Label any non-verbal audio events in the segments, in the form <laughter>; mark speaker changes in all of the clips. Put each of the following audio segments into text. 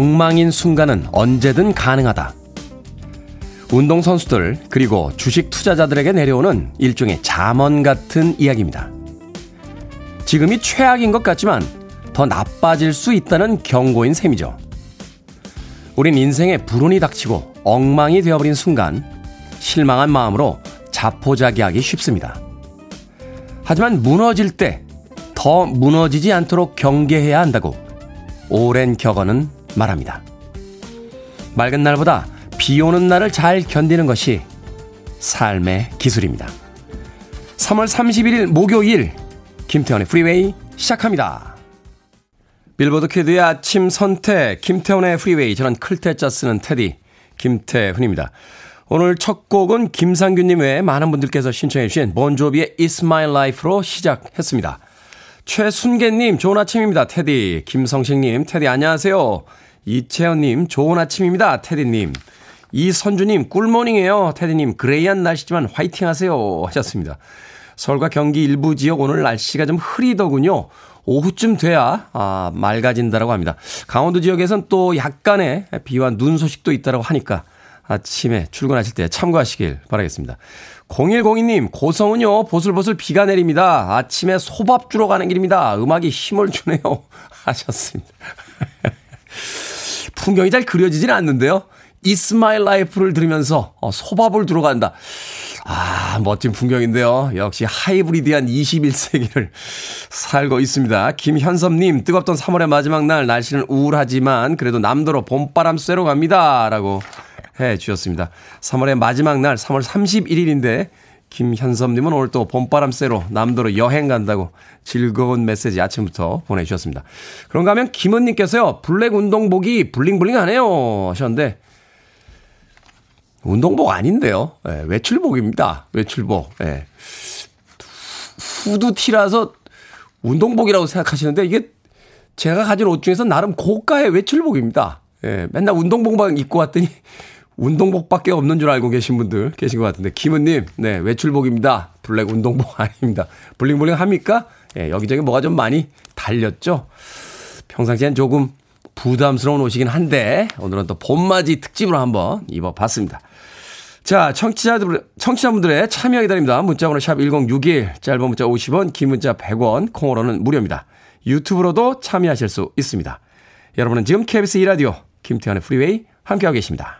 Speaker 1: 더 엉망인 순간은 언제든 가능하다. 운동선수들, 그리고 주식 투자자들에게 내려오는 일종의 잠언 같은 이야기입니다. 지금이 최악인 것 같지만 더 나빠질 수 있다는 경고인 셈이죠. 우린 인생에 불운이 닥치고 엉망이 되어버린 순간 실망한 마음으로 자포자기하기 쉽습니다. 하지만 무너질 때 더 무너지지 않도록 경계해야 한다고 오랜 격언은 말합니다. 맑은 날보다 비 오는 날을 잘 견디는 것이 삶의 기술입니다. 3월 31일 목요일 김태훈의 프리웨이 시작합니다. 빌보드 키드의 아침 선택 김태훈의 프리웨이 저는 클테짜 쓰는 테디 김태훈입니다. 오늘 첫 곡은 김상균님 외에 많은 분들께서 신청해 주신 본조비의 It's My Life로 시작했습니다. 최순계님 좋은 아침입니다. 테디 김성식님 테디 안녕하세요. 이채연님 좋은 아침입니다. 테디님 이선주님 꿀모닝이에요. 테디님 그레이한 날씨지만 화이팅 하세요 하셨습니다. 서울과 경기 일부 지역 오늘 날씨가 좀 흐리더군요. 오후쯤 돼야 아, 맑아진다라고 합니다. 강원도 지역에선 또 약간의 비와 눈 소식도 있다라고 하니까 아침에 출근하실 때 참고하시길 바라겠습니다. 0102님, 고성은요, 보슬보슬 비가 내립니다. 아침에 소밥 주러 가는 길입니다. 음악이 힘을 주네요. <laughs> 하셨습니다. 풍경이 잘 그려지진 않는데요. It's My Life를 들으면서 어, 소밥을 주러 간다. 아, 멋진 풍경인데요. 역시 하이브리드한 21세기를 살고 있습니다. 김현섭님, 뜨겁던 3월의 마지막 날, 날씨는 우울하지만 그래도 남도로 봄바람 쐬러 갑니다. 라고 해 주셨습니다. 3월의 마지막 날, 3월 31일인데, 김현섭님은 오늘 또 봄바람 쐬러 남도로 여행 간다고 즐거운 메시지 아침부터 보내주셨습니다. 그런가 하면 김은님께서요, 블랙 운동복이 블링블링하네요. 하셨는데, 운동복 아닌데요. 네, 외출복입니다. 외출복. 네. 후드티라서 운동복이라고 생각하시는데 이게 제가 가진 옷 중에서 나름 고가의 외출복입니다. 예, 맨날 운동복만 입고 왔더니 운동복밖에 없는 줄 알고 계신 분들 계신 것 같은데 김은님, 네 외출복입니다. 블랙 운동복 <laughs> 아닙니다. 블링블링 합니까? 예, 여기저기 뭐가 좀 많이 달렸죠. 평상시엔 조금 부담스러운 옷이긴 한데 오늘은 또 봄맞이 특집으로 한번 입어봤습니다. 자, 청취자들, 청취자분들의 참여 기다립니다. 문자번호 샵 1061, 짧은 문자 50원, 긴 문자 100원, 콩으로는 무료입니다. 유튜브로도 참여하실 수 있습니다. 여러분은 지금 KBS 2라디오, 김태현의 프리웨이 함께하고 계십니다.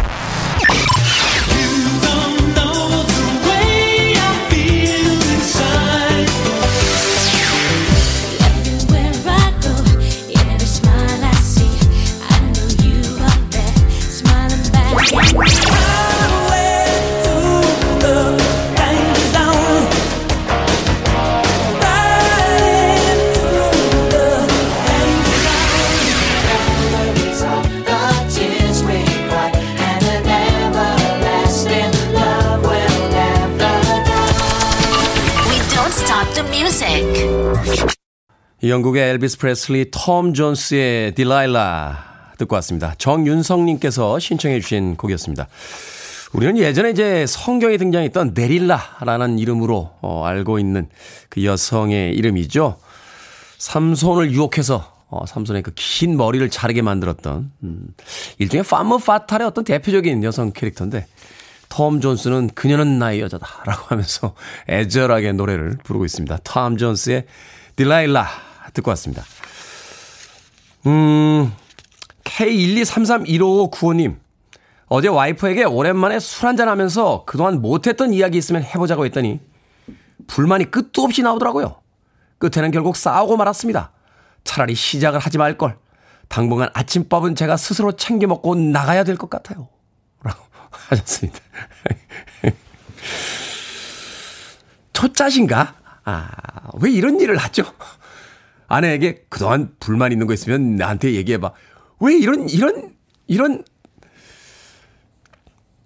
Speaker 1: 영국의 엘비스 프레슬리 톰 존스의 딜라일라 듣고 왔습니다. 정윤성님께서 신청해 주신 곡이었습니다. 우리는 예전에 이제 성경에 등장했던 데릴라라는 이름으로 어, 알고 있는 그 여성의 이름이죠. 삼손을 유혹해서 어, 삼손의 그 긴 머리를 자르게 만들었던 음, 일종의 팜므 파탈의 어떤 대표적인 여성 캐릭터인데 톰 존스는 그녀는 나의 여자다라고 하면서 애절하게 노래를 부르고 있습니다. 톰 존스의 딜라일라 듣고 왔습니다. 음, K123315595님. 어제 와이프에게 오랜만에 술 한잔 하면서 그동안 못했던 이야기 있으면 해보자고 했더니 불만이 끝도 없이 나오더라고요. 끝에는 결국 싸우고 말았습니다. 차라리 시작을 하지 말걸. 당분간 아침밥은 제가 스스로 챙겨 먹고 나가야 될 것 같아요. 라고 <laughs> 하셨습니다. <laughs> 초짜신가? 아, 왜 이런 일을 하죠? 아내에게 그동안 불만 있는 거 있으면 나한테 얘기해봐. 왜 이런, 이런, 이런,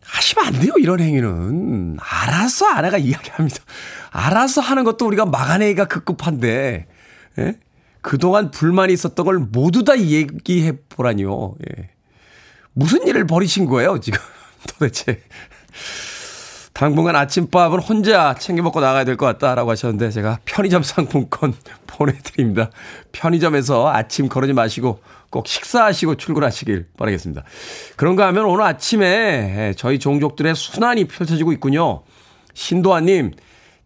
Speaker 1: 하시면 안 돼요, 이런 행위는. 알아서 아내가 이야기합니다. 알아서 하는 것도 우리가 막아내기가 급급한데, 예? 그동안 불만이 있었던 걸 모두 다 얘기해 보라니요. 예. 무슨 일을 벌이신 거예요, 지금? <laughs> 도대체. 당분간 아침밥은 혼자 챙겨 먹고 나가야 될 것 같다라고 하셨는데 제가 편의점 상품권 <laughs> 보내드립니다. 편의점에서 아침 거르지 마시고 꼭 식사하시고 출근하시길 바라겠습니다. 그런가 하면 오늘 아침에 저희 종족들의 순환이 펼쳐지고 있군요. 신도아님,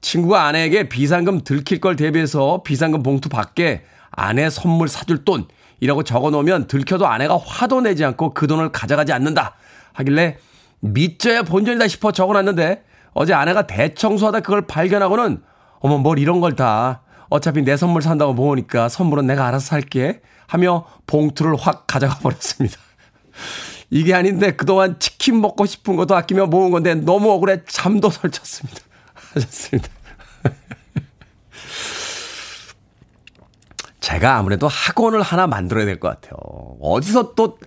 Speaker 1: 친구가 아내에게 비상금 들킬 걸 대비해서 비상금 봉투 밖에 아내 선물 사줄 돈 이라고 적어 놓으면 들켜도 아내가 화도 내지 않고 그 돈을 가져가지 않는다. 하길래 믿져야 본전이다 싶어 적어놨는데 어제 아내가 대청소하다 그걸 발견하고는 어머 뭘 이런 걸 다 어차피 내 선물 산다고 모으니까 선물은 내가 알아서 살게 하며 봉투를 확 가져가 버렸습니다. <laughs> 이게 아닌데 그동안 치킨 먹고 싶은 것도 아끼며 모은 건데 너무 억울해 잠도 설쳤습니다. <laughs> 하셨습니다. <laughs> 제가 아무래도 학원을 하나 만들어야 될 것 같아요. 어디서 또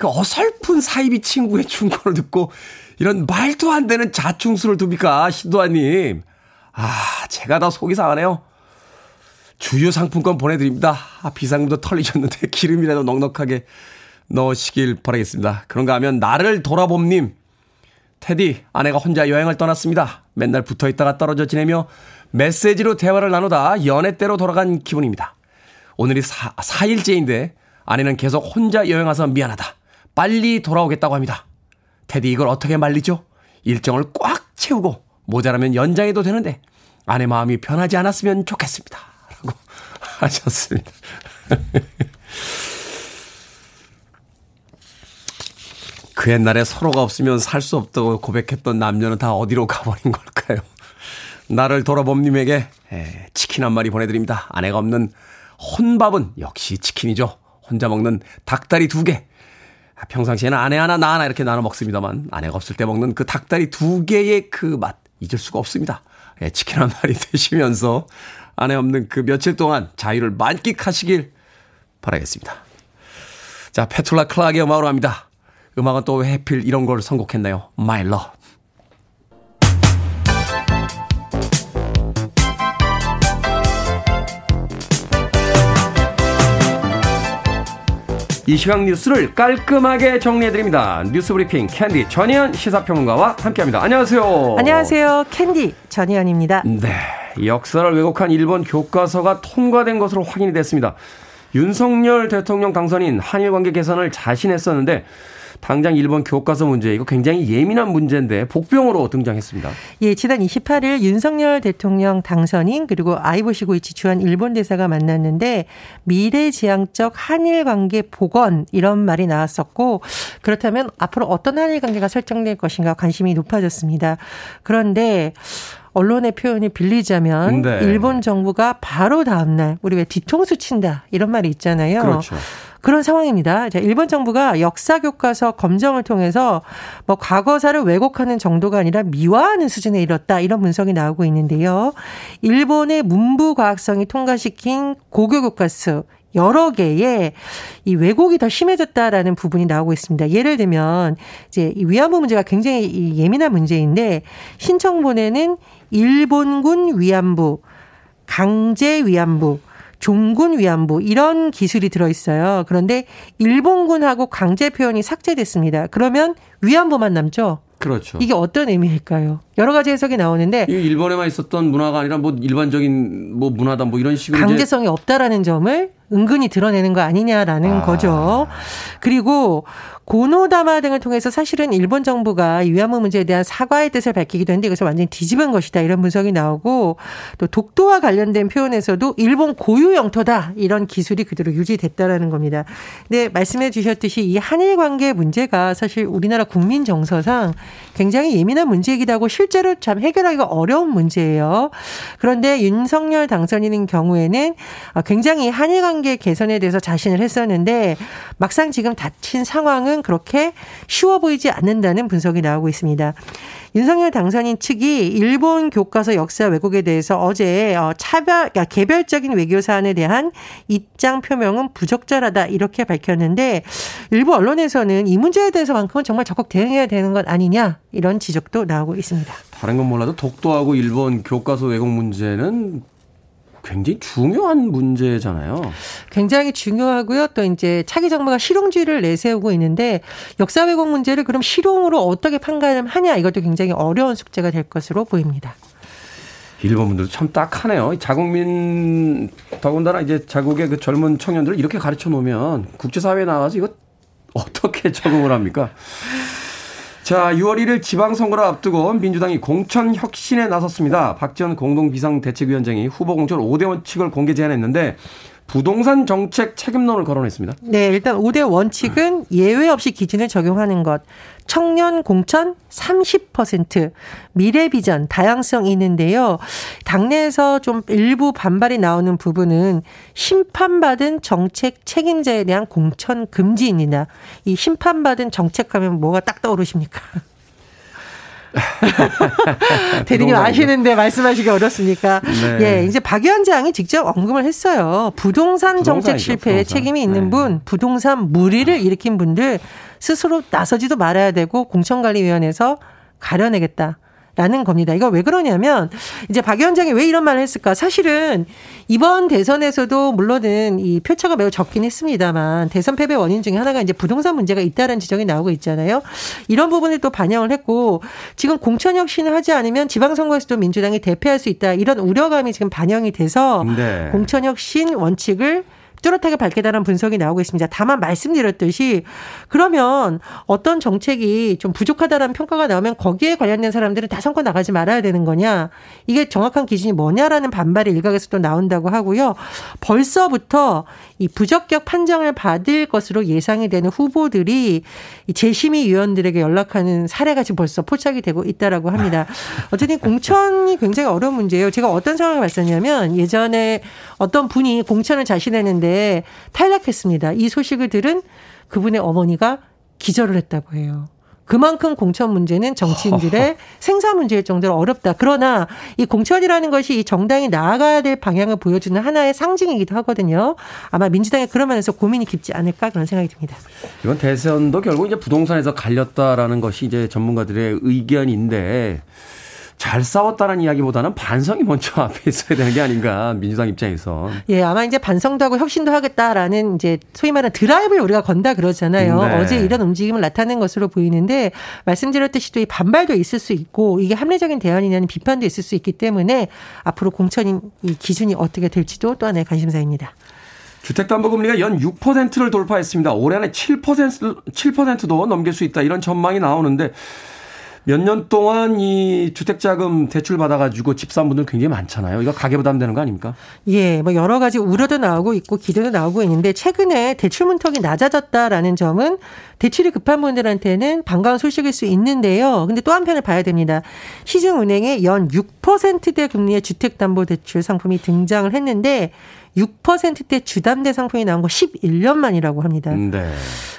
Speaker 1: 그 어설픈 사이비 친구의 충고를 듣고 이런 말도 안 되는 자충수를 둡니까? 신도아님. 아, 제가 다 속이 상하네요. 주유 상품권 보내드립니다. 아, 비상금도 털리셨는데 <laughs> 기름이라도 넉넉하게 넣으시길 바라겠습니다. 그런가 하면 나를 돌아봄님. 테디, 아내가 혼자 여행을 떠났습니다. 맨날 붙어 있다가 떨어져 지내며 메시지로 대화를 나누다 연애 때로 돌아간 기분입니다. 오늘이 4, 4일째인데 아내는 계속 혼자 여행 와서 미안하다. 빨리 돌아오겠다고 합니다. 테디 이걸 어떻게 말리죠? 일정을 꽉 채우고 모자라면 연장해도 되는데 아내 마음이 변하지 않았으면 좋겠습니다. 라고 <laughs> 하셨습니다. <laughs> 그 옛날에 서로가 없으면 살 수 없다고 고백했던 남녀는 다 어디로 가버린 걸까요? <laughs> 나를 돌아봄님에게 치킨 한 마리 보내드립니다. 아내가 없는 혼밥은 역시 치킨이죠. 혼자 먹는 닭다리 두 개. 평상시에는 아내 하나, 나 하나 이렇게 나눠 먹습니다만 아내가 없을 때 먹는 그 닭다리 두 개의 그 맛 잊을 수가 없습니다. 치킨 한 마리 <laughs> 드시면서 아내 없는 그 며칠 동안 자유를 만끽하시길 바라겠습니다. 자, 페툴라 클락의 음악으로 합니다. 음악은 또 왜 해필 이런 걸 선곡했나요? My Love. 이 시각 뉴스를 깔끔하게 정리해드립니다. 뉴스 브리핑 캔디 전희연 시사평론가와 함께합니다. 안녕하세요.
Speaker 2: 안녕하세요. 캔디 전희연입니다.
Speaker 1: 네. 역사를 왜곡한 일본 교과서가 통과된 것으로 확인이 됐습니다. 윤석열 대통령 당선인 한일 관계 개선을 자신했었는데 당장 일본 교과서 문제 이거 굉장히 예민한 문제인데 복병으로 등장했습니다.
Speaker 2: 예, 지난 28일 윤석열 대통령 당선인 그리고 아이보시 고이치 주한 일본 대사가 만났는데 미래지향적 한일 관계 복원 이런 말이 나왔었고 그렇다면 앞으로 어떤 한일 관계가 설정될 것인가 관심이 높아졌습니다. 그런데 언론의 표현이 빌리자면 네. 일본 정부가 바로 다음 날 우리 왜 뒤통수 친다 이런 말이 있잖아요.
Speaker 1: 그렇죠.
Speaker 2: 그런 상황입니다. 자, 일본 정부가 역사 교과서 검정을 통해서 뭐 과거사를 왜곡하는 정도가 아니라 미화하는 수준에 이뤘다 이런 분석이 나오고 있는데요. 일본의 문부 과학성이 통과시킨 고교 교과서 여러 개의 이 왜곡이 더 심해졌다라는 부분이 나오고 있습니다. 예를 들면 이제 이 위안부 문제가 굉장히 예민한 문제인데 신청본에는 일본군 위안부, 강제 위안부, 종군 위안부 이런 기술이 들어 있어요. 그런데 일본군하고 강제 표현이 삭제됐습니다. 그러면 위안부만 남죠.
Speaker 1: 그렇죠.
Speaker 2: 이게 어떤 의미일까요? 여러 가지 해석이 나오는데
Speaker 1: 이 일본에만 있었던 문화가 아니라 뭐 일반적인 뭐 문화다 뭐 이런 식으로
Speaker 2: 강제성이 없다라는 점을 은근히 드러내는 거 아니냐라는 아. 거죠. 그리고 고노다마 등을 통해서 사실은 일본 정부가 위안부 문제에 대한 사과의 뜻을 밝히기도 했는데 이것을 완전히 뒤집은 것이다 이런 분석이 나오고 또 독도와 관련된 표현에서도 일본 고유 영토다 이런 기술이 그대로 유지됐다라는 겁니다. 근데 말씀해 주셨듯이 이 한일 관계 문제가 사실 우리나라 국민 정서상 굉장히 예민한 문제이기도 하고 실제로 참 해결하기가 어려운 문제예요. 그런데 윤석열 당선인인 경우에는 굉장히 한일 관계 개선에 대해서 자신을 했었는데 막상 지금 닥친 상황은 그렇게 쉬워 보이지 않는다는 분석이 나오고 있습니다. 윤석열 당선인 측이 일본 교과서 역사 왜곡에 대해서 어제 어, 차별, 그러니까 개별적인 외교 사안에 대한 입장 표명은 부적절하다 이렇게 밝혔는데 일부 언론에서는 이 문제에 대해서만큼은 정말 적극 대응해야 되는 것 아니냐 이런 지적도 나오고 있습니다.
Speaker 1: 다른 건 몰라도 독도하고 일본 교과서 왜곡 문제는 굉장히 중요한 문제잖아요.
Speaker 2: 굉장히 중요하고요. 또 이제 차기 정부가 실용주의를 내세우고 있는데 역사 왜곡 문제를 그럼 실용으로 어떻게 판가름 하냐 이것도 굉장히 어려운 숙제가 될 것으로 보입니다.
Speaker 1: 일본 분들도 참 딱하네요. 자국민 더군다나 이제 자국의 그 젊은 청년들을 이렇게 가르쳐 놓으면 국제사회에 나가서 이거 어떻게 적응을 합니까? 자, 6월 1일 지방선거를 앞두고 민주당이 공천 혁신에 나섰습니다. 박지원 공동비상대책위원장이 후보 공천 5대 원칙을 공개 제안했는데 부동산 정책 책임론을 거론했습니다.
Speaker 2: 네, 일단 5대 원칙은 예외 없이 기준을 적용하는 것. 청년 공천 30%, 미래 비전, 다양성이 있는데요. 당내에서 좀 일부 반발이 나오는 부분은 심판받은 정책 책임자에 대한 공천 금지입니다. 이 심판받은 정책하면 뭐가 딱 떠오르십니까? <laughs> 대리님 아시는데 말씀하시기 어렵습니까? 네. 예, 이제 박 위원장이 직접 언급을 했어요. 부동산 정책 실패에 부동산. 책임이 있는 네. 분, 부동산 무리를 일으킨 분들 스스로 나서지도 말아야 되고 공천관리위원회에서 가려내겠다. 라는 겁니다. 이거 왜 그러냐면 이제 박 위원장이 왜 이런 말을 했을까? 사실은 이번 대선에서도 물론은 이 표차가 매우 적긴 했습니다만 대선 패배 원인 중에 하나가 이제 부동산 문제가 있다는 지적이 나오고 있잖아요. 이런 부분을 또 반영을 했고 지금 공천 혁신을 하지 않으면 지방선거에서도 민주당이 대패할 수 있다 이런 우려감이 지금 반영이 돼서 네. 공천 혁신 원칙을 뚜렷하게 밝게다는 분석이 나오고 있습니다. 다만 말씀드렸듯이 그러면 어떤 정책이 좀 부족하다라는 평가가 나오면 거기에 관련된 사람들은 다 선거 나가지 말아야 되는 거냐 이게 정확한 기준이 뭐냐라는 반발이 일각에서 또 나온다고 하고요. 벌써부터 이 부적격 판정을 받을 것으로 예상이 되는 후보들이 이 재심의 위원들에게 연락하는 사례가 지금 벌써 포착이 되고 있다라고 합니다. <laughs> 어쨌든 공천이 굉장히 어려운 문제예요. 제가 어떤 상황을 봤었냐면 예전에 어떤 분이 공천을 자신했는데 했는데 탈락했습니다. 이 소식을 들은 그분의 어머니가 기절을 했다고 해요. 그만큼 공천 문제는 정치인들의 <laughs> 생사 문제일 정도로 어렵다. 그러나 이 공천이라는 것이 이 정당이 나아가야 될 방향을 보여주는 하나의 상징이기도 하거든요. 아마 민주당이 그런 면에서 고민이 깊지 않을까 그런 생각이 듭니다.
Speaker 1: 이번 대선도 결국 이제 부동산에서 갈렸다라는 것이 이제 전문가들의 의견인데 잘 싸웠다는 이야기보다는 반성이 먼저 <laughs> 앞에 있어야 되는 게 아닌가 민주당 입장에서.
Speaker 2: 예, 아마 이제 반성도 하고 혁신도 하겠다라는 이제 소위 말하는 드라이브를 우리가 건다 그러잖아요. 네. 어제 이런 움직임을 나타낸 것으로 보이는데 말씀드렸듯이 또 이 반발도 있을 수 있고 이게 합리적인 대안이냐는 비판도 있을 수 있기 때문에 앞으로 공천인 이 기준이 어떻게 될지도 또 하나의 관심사입니다.
Speaker 1: 주택담보금리가 연 6%를 돌파했습니다. 올해 안에 7% 7%도 넘길 수 있다 이런 전망이 나오는데 몇 년 동안 이 주택자금 대출 받아가지고 집산 분들 굉장히 많잖아요. 이거 가계 부담되는 거 아닙니까?
Speaker 2: 예, 뭐 여러 가지 우려도 나오고 있고 기대도 나오고 있는데 최근에 대출 문턱이 낮아졌다라는 점은 대출이 급한 분들한테는 반가운 소식일 수 있는데요. 근데 또 한편을 봐야 됩니다. 시중은행에 연 6%대 금리의 주택담보대출 상품이 등장을 했는데 6%대 주담대 상품이 나온 거 11년 만이라고 합니다. 네.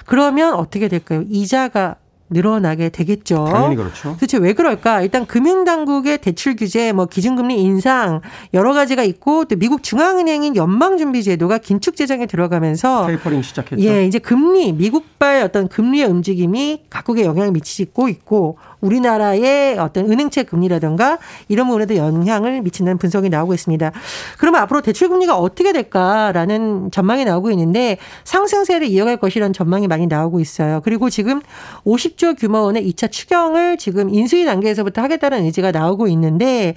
Speaker 2: 그러면 어떻게 될까요? 이자가 늘어나게 되겠죠.
Speaker 1: 당연히 그렇죠.
Speaker 2: 도대체 왜 그럴까? 일단 금융당국의 대출 규제, 뭐 기준금리 인상 여러 가지가 있고 또 미국 중앙은행인 연방준비제도가 긴축 재정에 들어가면서
Speaker 1: 테이퍼링 시작했죠.
Speaker 2: 예, 이제 금리 미국발 어떤 금리의 움직임이 각국에 영향을 미치고 있고 우리나라의 어떤 은행채 금리라든가 이런 부분에도 영향을 미친다는 분석이 나오고 있습니다. 그러면 앞으로 대출 금리가 어떻게 될까라는 전망이 나오고 있는데 상승세를 이어갈 것이라는 전망이 많이 나오고 있어요. 그리고 지금 50조 규모원의 2차 추경을 지금 인수위 단계에서부터 하겠다는 의지가 나오고 있는데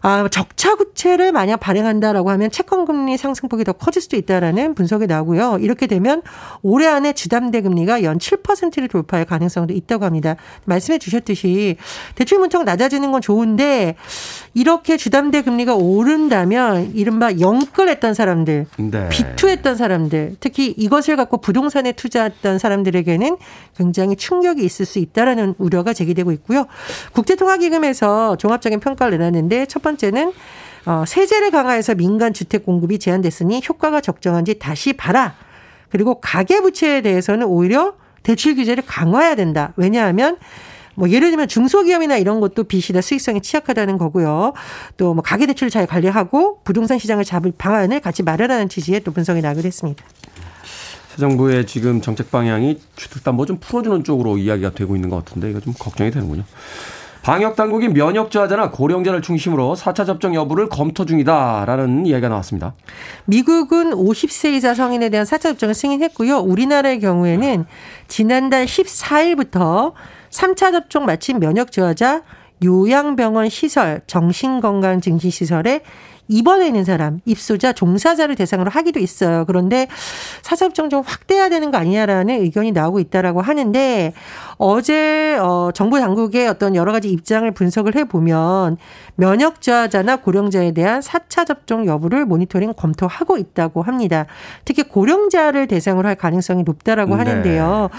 Speaker 2: 아, 적차구체를 만약 발행한다라고 하면 채권금리 상승폭이 더 커질 수도 있다라는 분석이 나오고요. 이렇게 되면 올해 안에 주담대 금리가 연 7%를 돌파할 가능성도 있다고 합니다. 말씀해 주셨듯이 대출 문턱 낮아지는 건 좋은데 이렇게 주담대 금리가 오른다면 이른바 영끌했던 사람들, 네. 비투했던 사람들, 특히 이것을 갖고 부동산에 투자했던 사람들에게는 굉장히 충격이 있을 수 있다라는 우려가 제기되고 있고요. 국제통화기금에서 종합적인 평가를 내놨는데 첫 번째 는 어, 세제를 강화해서 민간 주택 공급이 제한됐으니 효과가 적정한지 다시 봐라. 그리고 가계부채에 대해서는 오히려 대출 규제를 강화해야 된다. 왜냐하면 뭐 예를 들면 중소기업이나 이런 것도 빚이나 수익성이 취약하다는 거고요. 또 뭐 가계대출을 잘 관리하고 부동산 시장을 잡을 방안을 같이 마련하는 취지의 또 분석이 나기도 했습니다.
Speaker 1: 새 정부의 지금 정책 방향이 주택담보 좀 풀어주는 쪽으로 이야기가 되고 있는 것 같은데 이거 좀 걱정이 되는군요. 방역 당국이 면역 저하자나 고령자를 중심으로 4차 접종 여부를 검토 중이다라는 이야기가 나왔습니다.
Speaker 2: 미국은 50세 이상 성인에 대한 4차 접종을 승인했고요. 우리나라의 경우에는 지난달 14일부터 3차 접종 마친 면역 저하자 요양병원 시설, 정신건강증진시설에 입원해 있는 사람, 입소자, 종사자를 대상으로 하기도 있어요. 그런데 사사업종 좀 확대해야 되는 거 아니냐라는 의견이 나오고 있다라고 하는데 어제 어 정부 당국의 어떤 여러 가지 입장을 분석을 해 보면 면역 저하자나 고령자에 대한 4차 접종 여부를 모니터링 검토하고 있다고 합니다. 특히 고령자를 대상으로 할 가능성이 높다라고 네. 하는데요.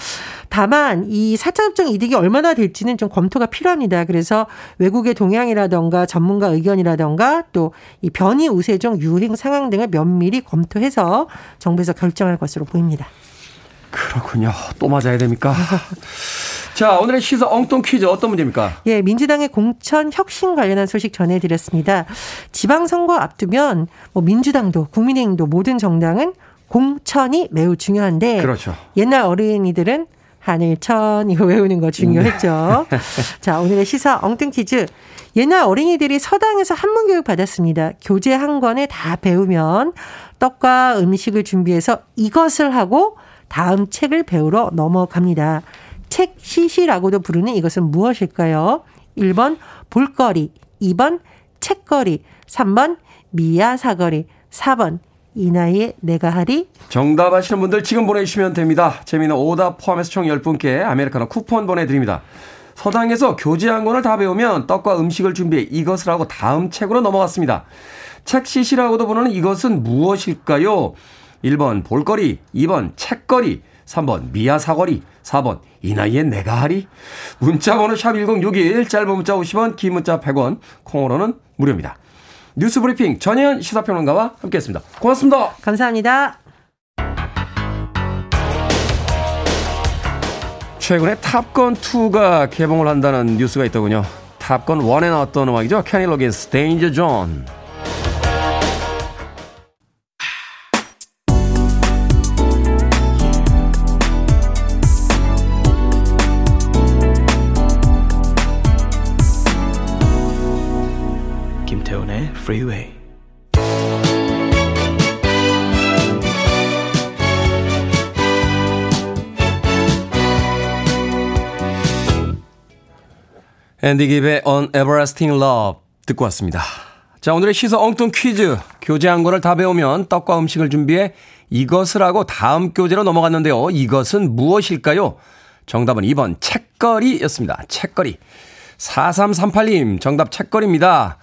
Speaker 2: 다만 이 4차 접종 이득이 얼마나 될지는 좀 검토가 필요합니다. 그래서 외국의 동향이라던가 전문가 의견이라던가 또이 변이 우세종 유행 상황 등을 면밀히 검토해서 정부에서 결정할 것으로 보입니다.
Speaker 1: 그렇군요. 또 맞아야 됩니까? <laughs> 자, 오늘의 시사 엉뚱 퀴즈 어떤 문제입니까?
Speaker 2: 예, 민주당의 공천 혁신 관련한 소식 전해드렸습니다. 지방선거 앞두면 뭐 민주당도 국민의힘도 모든 정당은 공천이 매우 중요한데
Speaker 1: 그렇죠.
Speaker 2: 옛날 어린이들은 하늘천 이거 외우는 거 중요했죠. 네. 자, 오늘의 시사 엉뚱 퀴즈. 옛날 어린이들이 서당에서 한문 교육 받았습니다. 교재 한 권에 다 배우면 떡과 음식을 준비해서 이것을 하고 다음 책을 배우러 넘어갑니다. 책 시시라고도 부르는 이것은 무엇일까요? 1번 볼거리, 2번 책거리, 3번 미야사거리, 4번 이 나이에 내가 하리?
Speaker 1: 정답 아시는 분들 지금 보내주시면 됩니다. 재미는 오답 포함해서 총 10분께 아메리카노 쿠폰 보내드립니다. 서당에서 교재 한 권을 다 배우면 떡과 음식을 준비해 이것을 하고 다음 책으로 넘어갔습니다. 책 시시라고도 부르는 이것은 무엇일까요? 1번 볼거리, 2번 책거리, 3번 미아사거리, 4번 이 나이에 내가 하리? 문자 번호 샵 1061, 짧은 문자 50원, 긴 문자 100원, 콩으로는 무료입니다. 뉴스 브리핑 전희연 시사평론가와 함께했습니다. 고맙습니다.
Speaker 2: 감사합니다.
Speaker 1: 최근에 탑건 2가 개봉을 한다는 뉴스가 있더군요. 탑건 1에 나왔던 음악이죠. 케니 로긴스 Danger Zone. Freeway. 앤디 깁의 On Everlasting Love 듣고 왔습니다. 자, 오늘의 시서 엉뚱 퀴즈. 교재 한 권을 다 배우면 떡과 음식을 준비해 이것을 하고 다음 교재로 넘어갔는데요. 이것은 무엇일까요? 정답은 2번 책거리였습니다. 책거리. 4338님, 정답 책거리입니다.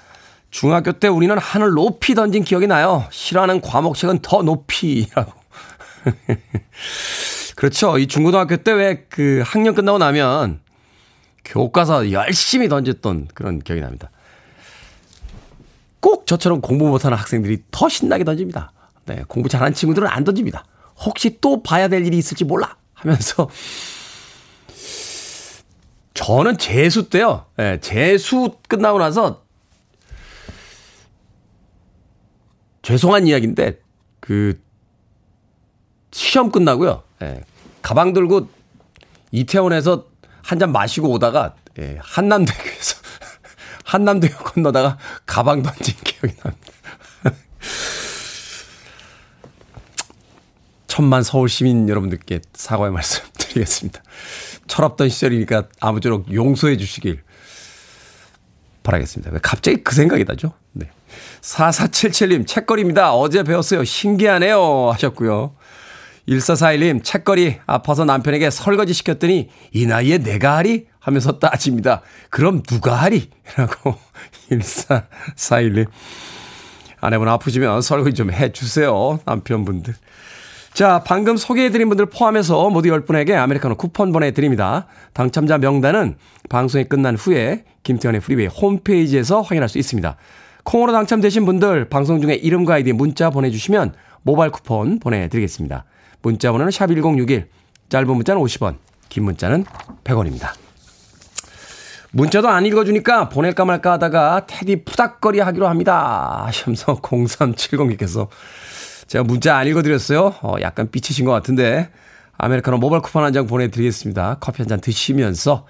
Speaker 1: 중학교 때 우리는 하늘 높이 던진 기억이 나요. 싫어하는 과목책은 더 높이라고. <laughs> 그렇죠. 이 중고등학교 때 왜 그 학년 끝나고 나면 교과서 열심히 던졌던 그런 기억이 납니다. 꼭 저처럼 공부 못하는 학생들이 더 신나게 던집니다. 네, 공부 잘하는 친구들은 안 던집니다. 혹시 또 봐야 될 일이 있을지 몰라 하면서 <laughs> 저는 재수 때요. 네, 재수 끝나고 나서 죄송한 이야기인데 그 시험 끝나고요. 예, 가방 들고 이태원에서 한 잔 마시고 오다가 예, 한남대교에서 <laughs> 한남대교 건너다가 가방 던진 기억이 납니다. <laughs> 천만 서울 시민 여러분들께 사과의 말씀 <laughs> 드리겠습니다. 철없던 시절이니까 아무쪼록 용서해 주시길 바라겠습니다. 왜 갑자기 그 생각이 나죠? 네. 4477님, 책거리입니다. 어제 배웠어요. 신기하네요. 하셨고요. 1441님, 책거리 아파서 남편에게 설거지 시켰더니 이 나이에 내가 하리? 하면서 따집니다. 그럼 누가 하리? 라고 <laughs> 1441님. 아내분 아프시면 설거지 좀 해주세요. 남편분들. 자, 방금 소개해드린 분들 포함해서 모두 10분에게 아메리카노 쿠폰 보내드립니다. 당첨자 명단은 방송이 끝난 후에 김태훈의 프리웨이 홈페이지에서 확인할 수 있습니다. 콩으로 당첨되신 분들 방송 중에 이름과 아이디 문자 보내주시면 모바일 쿠폰 보내드리겠습니다. 문자 번호는 샵 1061 짧은 문자는 50원 긴 문자는 100원입니다. 문자도 안 읽어주니까 보낼까 말까 하다가 테디 푸닥거리 하기로 합니다. 하시면서 <laughs> 0370님께서 제가 문자 안 읽어드렸어요. 어, 약간 삐치신 것 같은데 아메리카노 모바일 쿠폰 한 장 보내드리겠습니다. 커피 한 잔 드시면서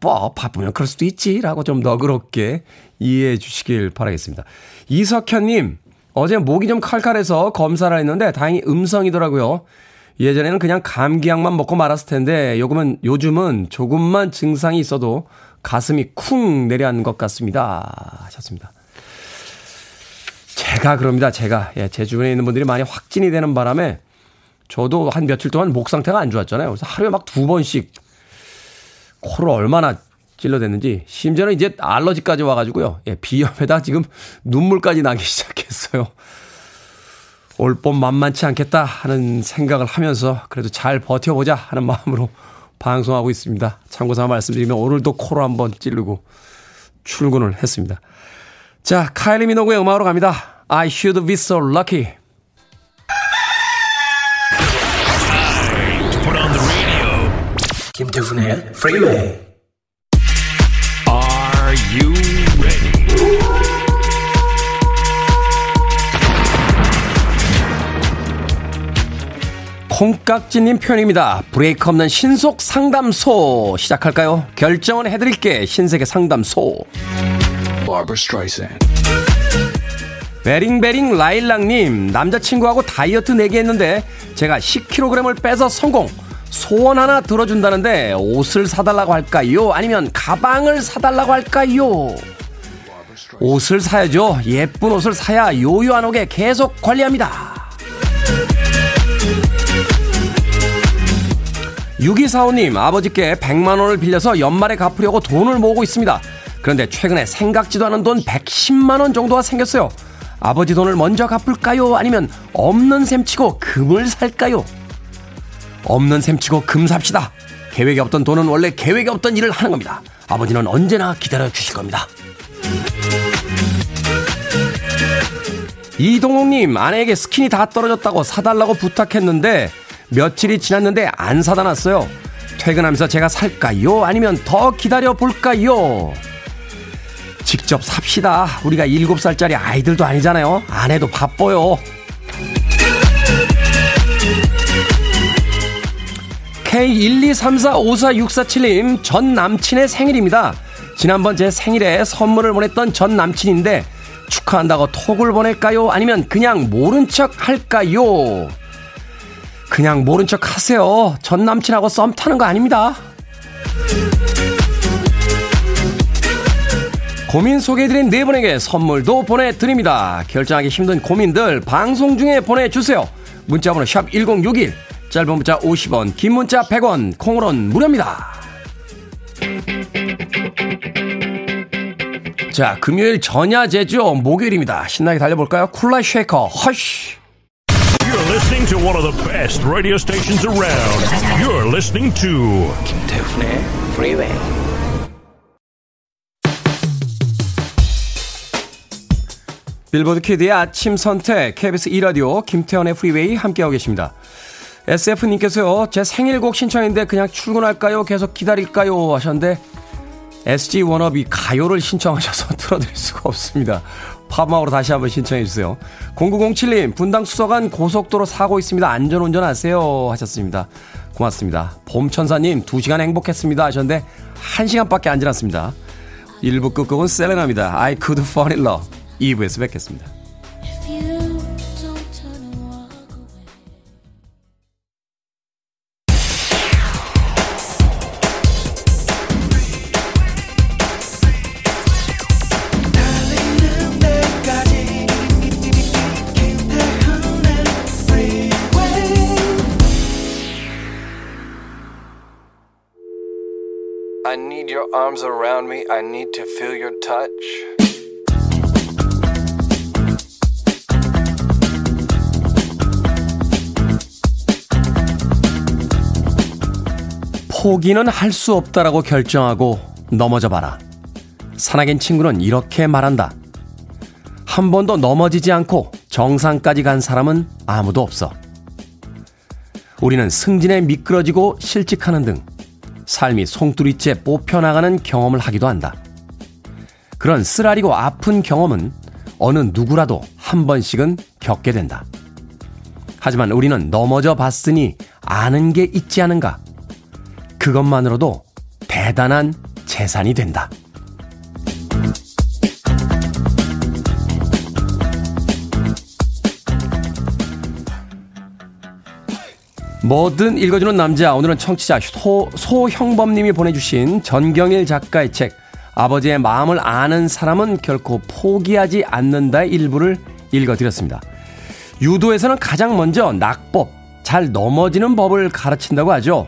Speaker 1: 바빠. 바쁘면 그럴 수도 있지. 라고 좀 너그럽게 이해해 주시길 바라겠습니다. 이석현님, 어제 목이 좀 칼칼해서 검사를 했는데 다행히 음성이더라고요. 예전에는 그냥 감기약만 먹고 말았을 텐데 요금은 요즘은 조금만 증상이 있어도 가슴이 쿵 내려앉는 것 같습니다. 하셨습니다. 제가 그럽니다. 제가 예, 제 주변에 있는 분들이 많이 확진이 되는 바람에 저도 한 며칠 동안 목 상태가 안 좋았잖아요. 그래서 하루에 막 두 번씩 코를 얼마나 찔러댔는지 심지어는 이제 알러지까지 와가지고요. 예, 비염에다 지금 눈물까지 나기 <laughs> 시작했어요. 올 봄 만만치 않겠다 하는 생각을 하면서 그래도 잘 버텨보자 하는 마음으로 방송하고 있습니다. 참고삼아 말씀드리면 오늘도 코로 한번 찌르고 출근을 했습니다. 자, 카일리 미노그의 음악으로 갑니다. I should be so lucky.
Speaker 3: 김태훈의 프리웨이
Speaker 1: 콩깍지님 표현입니다. 브레이크 없는 신속 상담소 시작할까요? 결정은 해드릴게 신세계 상담소. 베링베링 라일락님 남자친구하고 다이어트 내기 했는데 제가 10kg을 빼서 성공. 소원 하나 들어준다는데 옷을 사달라고 할까요? 아니면 가방을 사달라고 할까요? 옷을 사야죠. 예쁜 옷을 사야 요요 안 오게 계속 관리합니다. 6245님, 아버지께 100만원을 빌려서 연말에 갚으려고 돈을 모으고 있습니다. 그런데 최근에 생각지도 않은 돈 110만원 정도가 생겼어요. 아버지 돈을 먼저 갚을까요? 아니면 없는 셈 치고 금을 살까요? 없는 셈 치고 금 삽시다. 계획이 없던 돈은 원래 계획이 없던 일을 하는 겁니다. 아버지는 언제나 기다려 주실 겁니다. 이동욱님, 아내에게 스킨이 다 떨어졌다고 사달라고 부탁했는데 며칠이 지났는데 안 사다 놨어요. 퇴근하면서 제가 살까요? 아니면 더 기다려 볼까요? 직접 삽시다. 우리가 7살짜리 아이들도 아니잖아요. 아내도 바빠요. K123454647님, 전 남친의 생일입니다. 지난번 제 생일에 선물을 보냈던 전 남친인데, 축하한다고 톡을 보낼까요? 아니면 그냥 모른 척 할까요? 그냥 모른 척 하세요. 전 남친하고 썸 타는 거 아닙니다. 고민 소개해드린 네 분에게 선물도 보내드립니다. 결정하기 힘든 고민들 방송 중에 보내주세요. 문자번호 샵 1061, 짧은 문자 50원, 긴 문자 100원, 콩으로는 무료입니다. 자, 금요일 전야제죠. 목요일입니다. 신나게 달려볼까요? 쿨라 쉐이커,
Speaker 4: Hush. Listening to one of the best radio stations around. You're listening to
Speaker 3: 김태훈의 프리웨이
Speaker 1: 빌보드 키드의 아침 선택 KBS 2 라디오 김태훈의 프리웨이 함께하고 계십니다. SF님께서요. 제 생일곡 신청인데 그냥 출근할까요? 계속 기다릴까요? 하셨는데 SG 워너비 가요를 신청하셔서 <laughs> 틀어드릴 수가 없습니다. 팝음악으로 다시 한번 신청해 주세요. 0907님 분당 수서간 고속도로 사고 있습니다. 안전 운전 하세요 하셨습니다. 고맙습니다. 봄천사님 2시간 행복했습니다 하셨는데 1시간밖에 안 지났습니다. 1부 끝곡은 셀레나입니다. I could fall in love. 2부에서 뵙겠습니다.
Speaker 5: I need your arms around me. I need to feel your touch.
Speaker 1: 포기는 할 수 없다라고 결정하고 넘어져 봐라. 산악인 친구는 이렇게 말한다. 한 번도 넘어지지 않고 정상까지 간 사람은 아무도 없어. 우리는 승진에 미끄러지고 실직하는 등 삶이 송두리째 뽑혀나가는 경험을 하기도 한다. 그런 쓰라리고 아픈 경험은 어느 누구라도 한 번씩은 겪게 된다. 하지만 우리는 넘어져 봤으니 아는 게 있지 않은가? 그것만으로도 대단한 재산이 된다. 뭐든 읽어주는 남자. 오늘은 청취자 소, 소형범님이 보내주신 전경일 작가의 책, 아버지의 마음을 아는 사람은 결코 포기하지 않는다의 일부를 읽어드렸습니다. 유도에서는 가장 먼저 낙법, 잘 넘어지는 법을 가르친다고 하죠.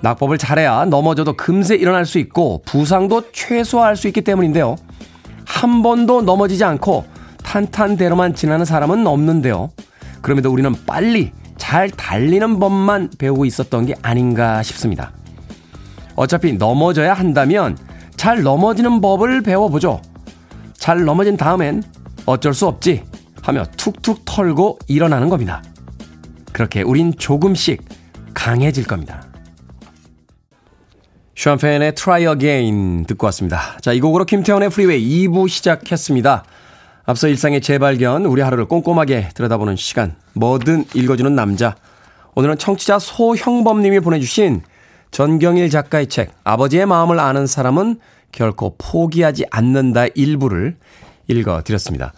Speaker 1: 낙법을 잘해야 넘어져도 금세 일어날 수 있고 부상도 최소화할 수 있기 때문인데요. 한 번도 넘어지지 않고 탄탄대로만 지나는 사람은 없는데요. 그럼에도 우리는 빨리 잘 달리는 법만 배우고 있었던 게 아닌가 싶습니다. 어차피 넘어져야 한다면 잘 넘어지는 법을 배워보죠. 잘 넘어진 다음엔 어쩔 수 없지 하며 툭툭 털고 일어나는 겁니다. 그렇게 우린 조금씩 강해질 겁니다. 샴페인의 Try Again 듣고 왔습니다. 자, 이 곡으로 김태훈의 프리웨이 2부 시작했습니다. 앞서 일상의 재발견, 우리 하루를 꼼꼼하게 들여다보는 시간, 뭐든 읽어주는 남자. 오늘은 청취자 소형범님이 보내주신 전경일 작가의 책, 아버지의 마음을 아는 사람은 결코 포기하지 않는다 일부를 읽어드렸습니다.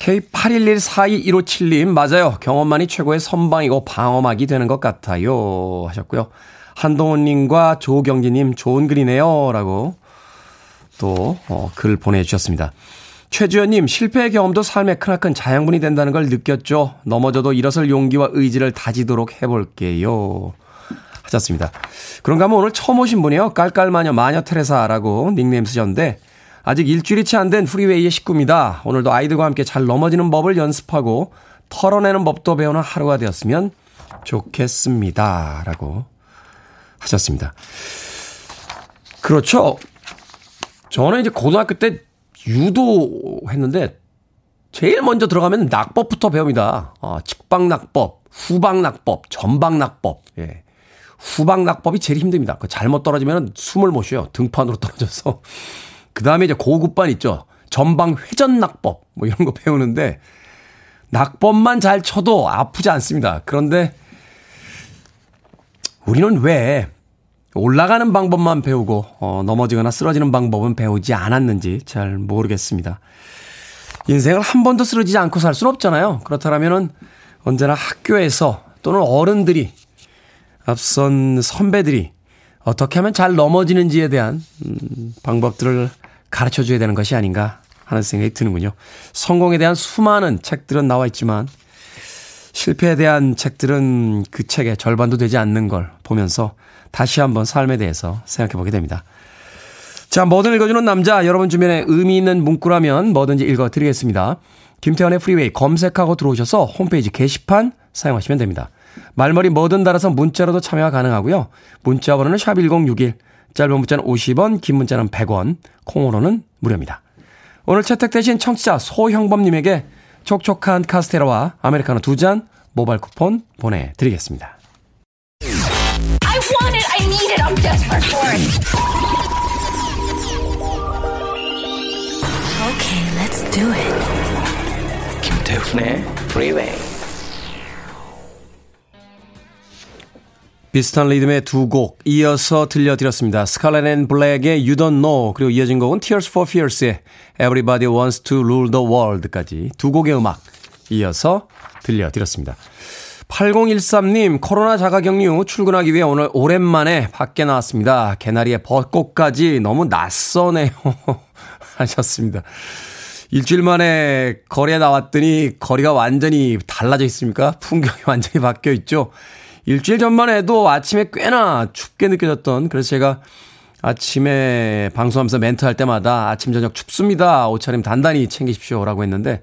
Speaker 1: K81142157님, 맞아요. 경험만이 최고의 선방이고 방어막이 되는 것 같아요. 하셨고요. 한동훈님과 조경진님, 좋은 글이네요. 라고 또, 어, 글 보내주셨습니다. 최주연님, 실패의 경험도 삶의 크나큰 자양분이 된다는 걸 느꼈죠. 넘어져도 일어설 용기와 의지를 다지도록 해볼게요. 하셨습니다. 그런가 하면 오늘 처음 오신 분이요. 깔깔마녀 마녀 테레사라고 닉네임 쓰셨는데, 아직 일주일이 채 안 된 프리웨이의 식구입니다. 오늘도 아이들과 함께 잘 넘어지는 법을 연습하고 털어내는 법도 배우는 하루가 되었으면 좋겠습니다. 라고 하셨습니다. 그렇죠. 저는 이제 고등학교 때 유도 했는데 제일 먼저 들어가면 낙법부터 배웁니다. 어, 측방낙법, 후방낙법, 전방낙법. 예. 후방낙법이 제일 힘듭니다. 그 잘못 떨어지면 숨을 못 쉬어요. 등판으로 떨어져서. <laughs> 그 다음에 이제 고급반 있죠. 전방 회전낙법. 뭐 이런 거 배우는데 낙법만 잘 쳐도 아프지 않습니다. 그런데 우리는 왜 올라가는 방법만 배우고 어, 넘어지거나 쓰러지는 방법은 배우지 않았는지 잘 모르겠습니다. 인생을 한 번도 쓰러지지 않고 살 수는 없잖아요. 그렇다면은 언제나 학교에서 또는 어른들이 앞선 선배들이 어떻게 하면 잘 넘어지는지에 대한 음, 방법들을 가르쳐 줘야 되는 것이 아닌가 하는 생각이 드는군요. 성공에 대한 수많은 책들은 나와 있지만 실패에 대한 책들은 그 책의 절반도 되지 않는 걸 보면서 다시 한번 삶에 대해서 생각해 보게 됩니다. 자, 뭐든 읽어주는 남자, 여러분 주변에 의미 있는 문구라면 뭐든지 읽어드리겠습니다. 김태현의 프리웨이 검색하고 들어오셔서 홈페이지 게시판 사용하시면 됩니다. 말머리 뭐든 달아서 문자로도 참여가 가능하고요. 문자 번호는 샵1061, 짧은 문자는 50원, 긴 문자는 100원, 콩으로는 무료입니다. 오늘 채택되신 청취자 소형범님에게 촉촉한 카스테라와 아메리카노 두 잔 모바일 쿠폰 보내드리겠습니다.
Speaker 6: I want it. I need it. I'm desperate for it.
Speaker 7: Okay, let's do it.
Speaker 3: 김태훈의 Freeway.
Speaker 1: 비슷한 리듬의 두 곡 이어서 들려드렸습니다. 스칼렛 앤 블랙의 You Don't Know 그리고 이어진 곡은 Tears for Fears의 Everybody Wants to Rule the World까지 두 곡의 음악 이어서 들려드렸습니다. 8013님 코로나 자가격리 출근하기 위해 오늘 오랜만에 밖에 나왔습니다. 개나리에 벚꽃까지 너무 낯서네요 <laughs> 하셨습니다. 일주일 만에 거리에 나왔더니 거리가 완전히 달라져 있습니까? 풍경이 <laughs> 완전히 바뀌어 있죠. 일주일 전만 해도 아침에 꽤나 춥게 느껴졌던 그래서 제가 아침에 방송하면서 멘트 할 때마다 아침 저녁 춥습니다. 옷차림 단단히 챙기십시오 라고 했는데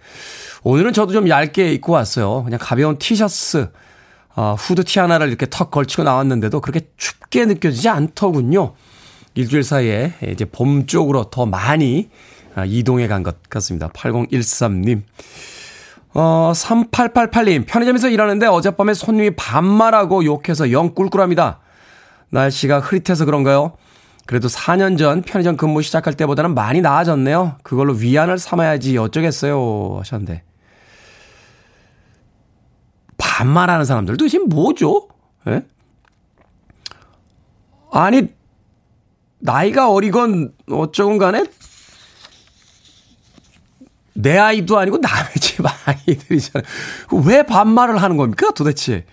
Speaker 1: 오늘은 저도 좀 얇게 입고 왔어요. 그냥 가벼운 티셔츠 어, 후드 티 하나를 이렇게 턱 걸치고 나왔는데도 그렇게 춥게 느껴지지 않더군요. 일주일 사이에 이제 봄 쪽으로 더 많이 아, 이동해 간 것 같습니다. 8013님. 어, 3888님, 편의점에서 일하는데 어젯밤에 손님이 반말하고 욕해서 영 꿀꿀합니다. 날씨가 흐릿해서 그런가요? 그래도 4년 전 편의점 근무 시작할 때보다는 많이 나아졌네요. 그걸로 위안을 삼아야지 어쩌겠어요. 하셨는데. 반말하는 사람들도 지금 뭐죠? 예? 아니, 나이가 어리건 어쩌건 간에 내 아이도 아니고 남의 집 아이들이잖아요. 왜 반말을 하는 겁니까 도대체?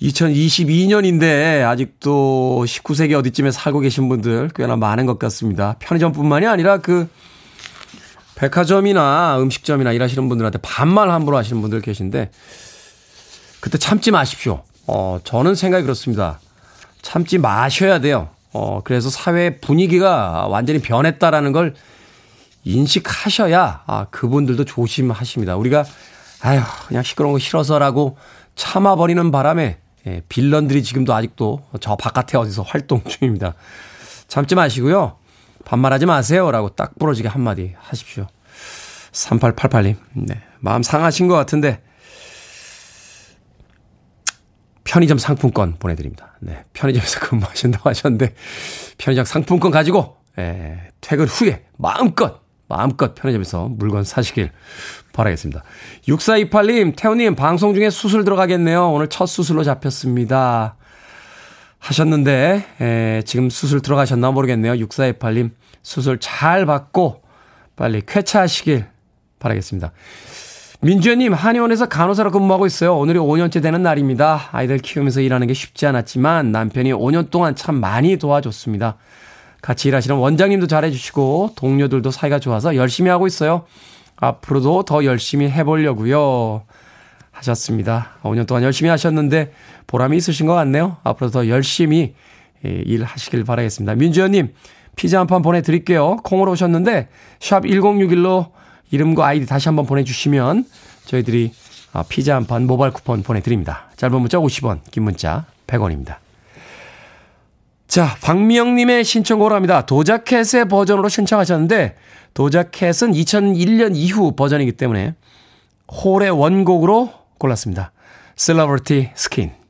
Speaker 1: 2022년인데 아직도 19세기 어디쯤에 살고 계신 분들 꽤나 많은 것 같습니다. 편의점뿐만이 아니라 그 백화점이나 음식점이나 일하시는 분들한테 반말 함부로 하시는 분들 계신데 그때 참지 마십시오. 어, 저는 생각이 그렇습니다. 참지 마셔야 돼요. 어, 그래서 사회 분위기가 완전히 변했다라는 걸 인식하셔야 아, 그분들도 조심하십니다. 우리가 아휴, 그냥 시끄러운 거 싫어서라고 참아버리는 바람에 예, 빌런들이 지금도 아직도 저 바깥에 어디서 활동 <laughs> 중입니다. 참지 마시고요. 반말하지 마세요. 라고 딱 부러지게 한마디 하십시오. 3888님. 네. 마음 상하신 것 같은데, 편의점 상품권 보내드립니다. 네. 편의점에서 <laughs> 근무하신다고 하셨는데, 편의점 상품권 가지고, 예, 퇴근 후에 마음껏, 마음껏 편의점에서 물건 사시길 바라겠습니다. 6428님, 태우님, 방송 중에 수술 들어가겠네요. 오늘 첫 수술로 잡혔습니다. 하셨는데, 에, 지금 수술 들어가셨나 모르겠네요. 6428님, 수술 잘 받고 빨리 쾌차하시길 바라겠습니다. 민주현님, 한의원에서 간호사로 근무하고 있어요. 오늘이 5년째 되는 날입니다. 아이들 키우면서 일하는 게 쉽지 않았지만 남편이 5년 동안 참 많이 도와줬습니다. 같이 일하시는 원장님도 잘해주시고 동료들도 사이가 좋아서 열심히 하고 있어요. 앞으로도 더 열심히 해보려고요. 하셨습니다. 5년 동안 열심히 하셨는데 보람이 있으신 것 같네요. 앞으로 더 열심히 예, 일하시길 바라겠습니다. 민주현님, 피자 한 판 보내드릴게요. 콩으로 오셨는데 샵 1061로 이름과 아이디 다시 한번 보내주시면 저희들이 아, 피자 한 판 모바일 쿠폰 보내드립니다. 짧은 문자 50원, 긴 문자 100원입니다. 자, 박미영님의 신청곡을 합니다. 도자켓의 버전으로 신청하셨는데 도자켓은 2001년 이후 버전이기 때문에 홀의 원곡으로 골랐습니다. Celebrity Skin.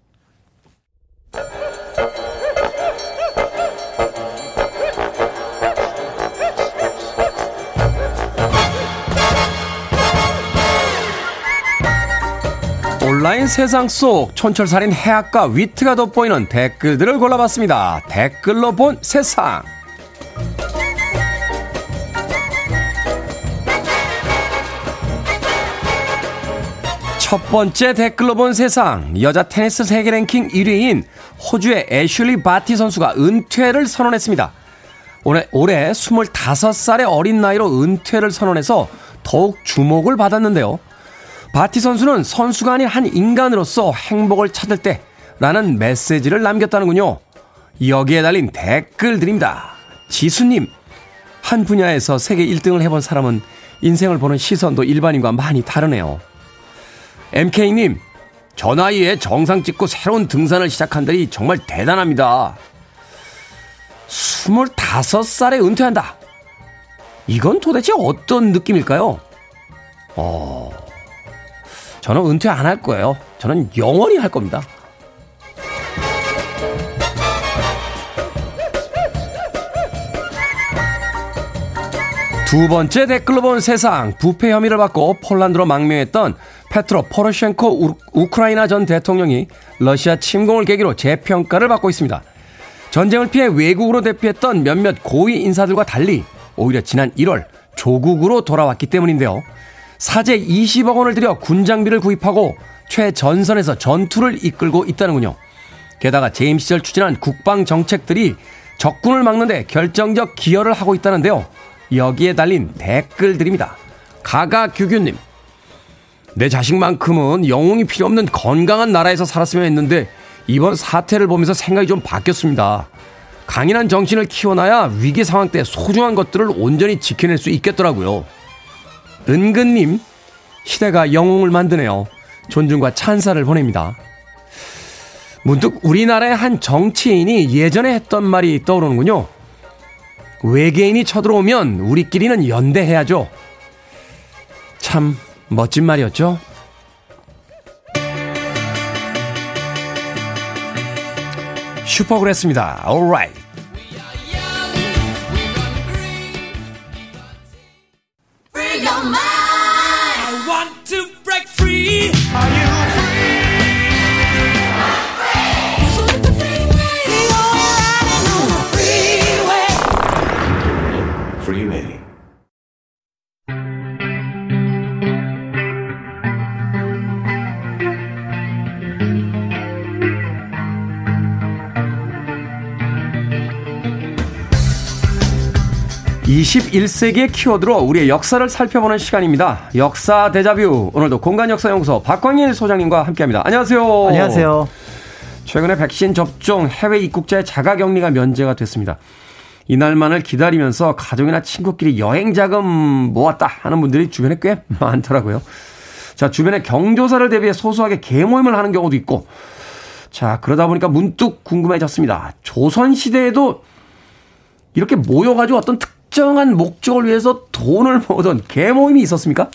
Speaker 1: 온라인 세상 속 촌철살인 해악과 위트가 돋보이는 댓글들을 골라봤습니다. 댓글로 본 세상. 첫 번째 댓글로 본 세상. 여자 테니스 세계 랭킹 1위인 호주의 애슐리 바티 선수가 은퇴를 선언했습니다. 올해, 올해 25살의 어린 나이로 은퇴를 선언해서 더욱 주목을 받았는데요. 바티 선수는 선수가 아닌 한 인간으로서 행복을 찾을 때 라는 메시지를 남겼다는군요. 여기에 달린 댓글들입니다. 지수님, 한 분야에서 세계 1등을 해본 사람은 인생을 보는 시선도 일반인과 많이 다르네요. MK님, 저 나이에 정상 찍고 새로운 등산을 시작한다니 정말 대단합니다. 25살에 은퇴한다. 이건 도대체 어떤 느낌일까요? 어, 저는 은퇴 안 할 거예요. 저는 영원히 할 겁니다. 두 번째 댓글로 본 세상 부패 혐의를 받고 폴란드로 망명했던 페트로 포로셴코 우크라이나 전 대통령이 러시아 침공을 계기로 재평가를 받고 있습니다. 전쟁을 피해 외국으로 대피했던 몇몇 고위 인사들과 달리 오히려 지난 1월 조국으로 돌아왔기 때문인데요. 사제 20억 원을 들여 군장비를 구입하고 최전선에서 전투를 이끌고 있다는군요. 게다가 재임 시절 추진한 국방 정책들이 적군을 막는데 결정적 기여를 하고 있다는데요. 여기에 달린 댓글들입니다. 가가규규님. 내 자식만큼은 영웅이 필요 없는 건강한 나라에서 살았으면 했는데 이번 사태를 보면서 생각이 좀 바뀌었습니다. 강인한 정신을 키워놔야 위기 상황 때 소중한 것들을 온전히 지켜낼 수 있겠더라고요. 은근님, 시대가 영웅을 만드네요. 존중과 찬사를 보냅니다. 문득 우리나라의 한 정치인이 예전에 했던 말이 떠오르는군요. 외계인이 쳐들어오면 우리끼리는 연대해야죠. 참 멋진 말이었죠. 슈퍼그랬습니다. alright. 21세기의 키워드로 우리의 역사를 살펴보는 시간입니다. 역사 대자뷰. 오늘도 공간 역사 연구소 박광일 소장님과 함께합니다. 안녕하세요.
Speaker 8: 안녕하세요.
Speaker 1: 최근에 백신 접종 해외 입국자의 자가 격리가 면제가 됐습니다. 이날만을 기다리면서 가족이나 친구끼리 여행 자금 모았다 하는 분들이 주변에 꽤 <laughs> 많더라고요. 자, 주변에 경조사를 대비해 소소하게 개모임을 하는 경우도 있고, 자, 그러다 보니까 문득 궁금해졌습니다. 조선시대에도 이렇게 모여가지고 어떤 특 정한 목적을 위해서 돈을 모으던 개모임이 있었습니까?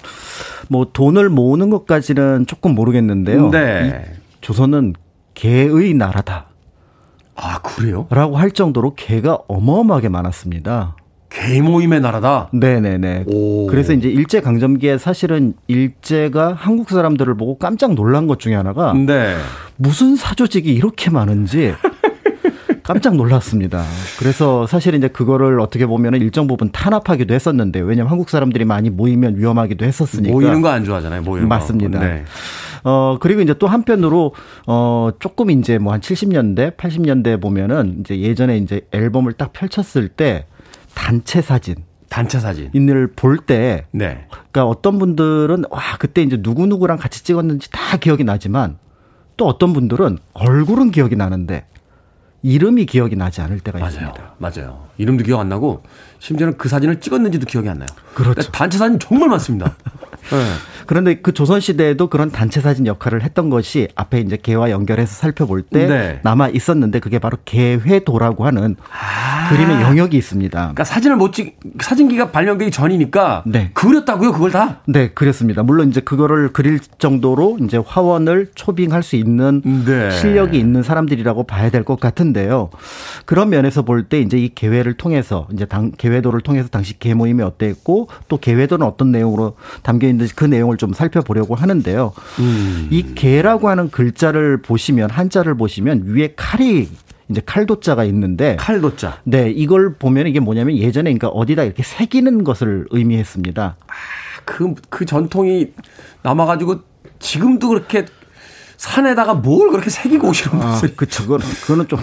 Speaker 8: 뭐 돈을 모으는 것까지는 조금 모르겠는데요.
Speaker 1: 네.
Speaker 8: 이 조선은 개의 나라다.
Speaker 1: 아, 그래요?
Speaker 8: 라고 할 정도로 개가 어마어마하게 많았습니다.
Speaker 1: 개 모임의 나라다?
Speaker 8: 네네네.
Speaker 1: 오.
Speaker 8: 그래서 이제 일제 강점기에 사실은 일제가 한국 사람들을 보고 깜짝 놀란 것 중에 하나가
Speaker 1: 네.
Speaker 8: 무슨 사조직이 이렇게 많은지 깜짝 놀랐습니다. 그래서 사실 이제 그거를 어떻게 보면 일정 부분 탄압하기도 했었는데 왜냐면 한국 사람들이 많이 모이면 위험하기도 했었으니까.
Speaker 1: 모이는 거 안 좋아하잖아요, 모이는 거.
Speaker 8: 맞습니다.
Speaker 1: 네.
Speaker 8: 어, 그리고 이제 또 한편으로, 어, 조금 이제 뭐 한 70년대, 80년대 보면은 이제 예전에 이제 앨범을 딱 펼쳤을 때 단체 사진.
Speaker 1: 단체 사진.
Speaker 8: 인을 볼 때,
Speaker 1: 네.
Speaker 8: 그러니까 어떤 분들은 와 그때 이제 누구 누구랑 같이 찍었는지 다 기억이 나지만 또 어떤 분들은 얼굴은 기억이 나는데 이름이 기억이 나지 않을 때가
Speaker 1: 맞아요.
Speaker 8: 있습니다.
Speaker 1: 맞아요. 이름도 기억 안 나고 심지어는 그 사진을 찍었는지도 기억이 안 나요.
Speaker 8: 그렇죠.
Speaker 1: 단체 사진 정말 많습니다. 네. <laughs>
Speaker 8: 그런데 그 조선 시대에도 그런 단체 사진 역할을 했던 것이 앞에 이제 개와 연결해서 살펴볼 때
Speaker 1: 네.
Speaker 8: 남아 있었는데 그게 바로 개회도라고 하는
Speaker 1: 아.
Speaker 8: 그림의 영역이 있습니다.
Speaker 1: 그러니까 사진을 못 찍, 사진기가 발명되기 전이니까
Speaker 8: 네.
Speaker 1: 그렸다고요, 그걸 다?
Speaker 8: 네, 그렇습니다. 물론 이제 그거를 그릴 정도로 이제 화원을 초빙할 수 있는
Speaker 1: 네.
Speaker 8: 실력이 있는 사람들이라고 봐야 될 것 같은데요. 그런 면에서 볼 때 이제 이 개회를 통해서 이제 당 개회도를 통해서 당시 개 모임이 어땠고 또 개회도는 어떤 내용으로 담겨 있는지 그 내용을 좀 살펴보려고 하는데요.
Speaker 1: 음.
Speaker 8: 이 개라고 하는 글자를 보시면 한자를 보시면 위에 칼이 이제 칼도자가 있는데
Speaker 1: 칼도자.
Speaker 8: 네, 이걸 보면 이게 뭐냐면 예전에 그러니까 어디다 이렇게 새기는 것을 의미했습니다.
Speaker 1: 그, 그 전통이 남아가지고 지금도 그렇게 산에다가 뭘 그렇게 새기고 오시는
Speaker 8: 아,
Speaker 1: 분들.
Speaker 8: 그쵸. 그거는, 그거는 좀.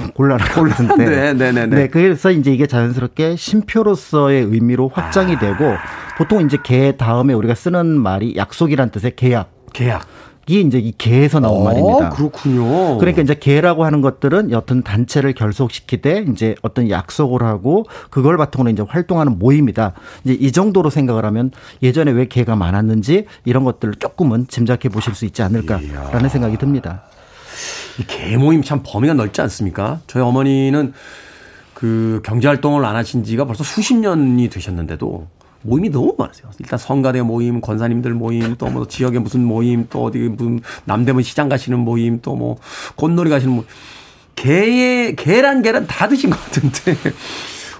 Speaker 1: 네, 네, 네, 네.
Speaker 8: 네, 그래서 이제 이게 자연스럽게 심표로서의 의미로 확장이
Speaker 1: 아.
Speaker 8: 되고 보통 이제 개 다음에 우리가 쓰는 말이 약속이란 뜻의 계약.
Speaker 1: 계약.
Speaker 8: 이 이제 이 개에서 나온 말입니다.
Speaker 1: 어, 그렇군요.
Speaker 8: 그러니까 이제 개라고 하는 것들은 어떤 단체를 결속시키되 이제 어떤 약속을 하고 그걸 바탕으로 이제 활동하는 모임이다. 이제 이 정도로 생각을 하면 예전에 왜 개가 많았는지 이런 것들을 조금은 짐작해 보실 수 있지 않을까라는 생각이 듭니다.
Speaker 1: 이 개 모임 참 범위가 넓지 않습니까? 저희 어머니는 그 경제 활동을 안 하신 지가 벌써 수십 년이 되셨는데도 모임이 너무 많으세요. 일단 성가대 모임, 권사님들 모임, 또 뭐 지역의 무슨 모임, 또 어디 무슨 남대문 시장 가시는 모임, 또 뭐 꽃놀이 가시는 모임. 개의, 계란, 계란 다 드신 것 같은데.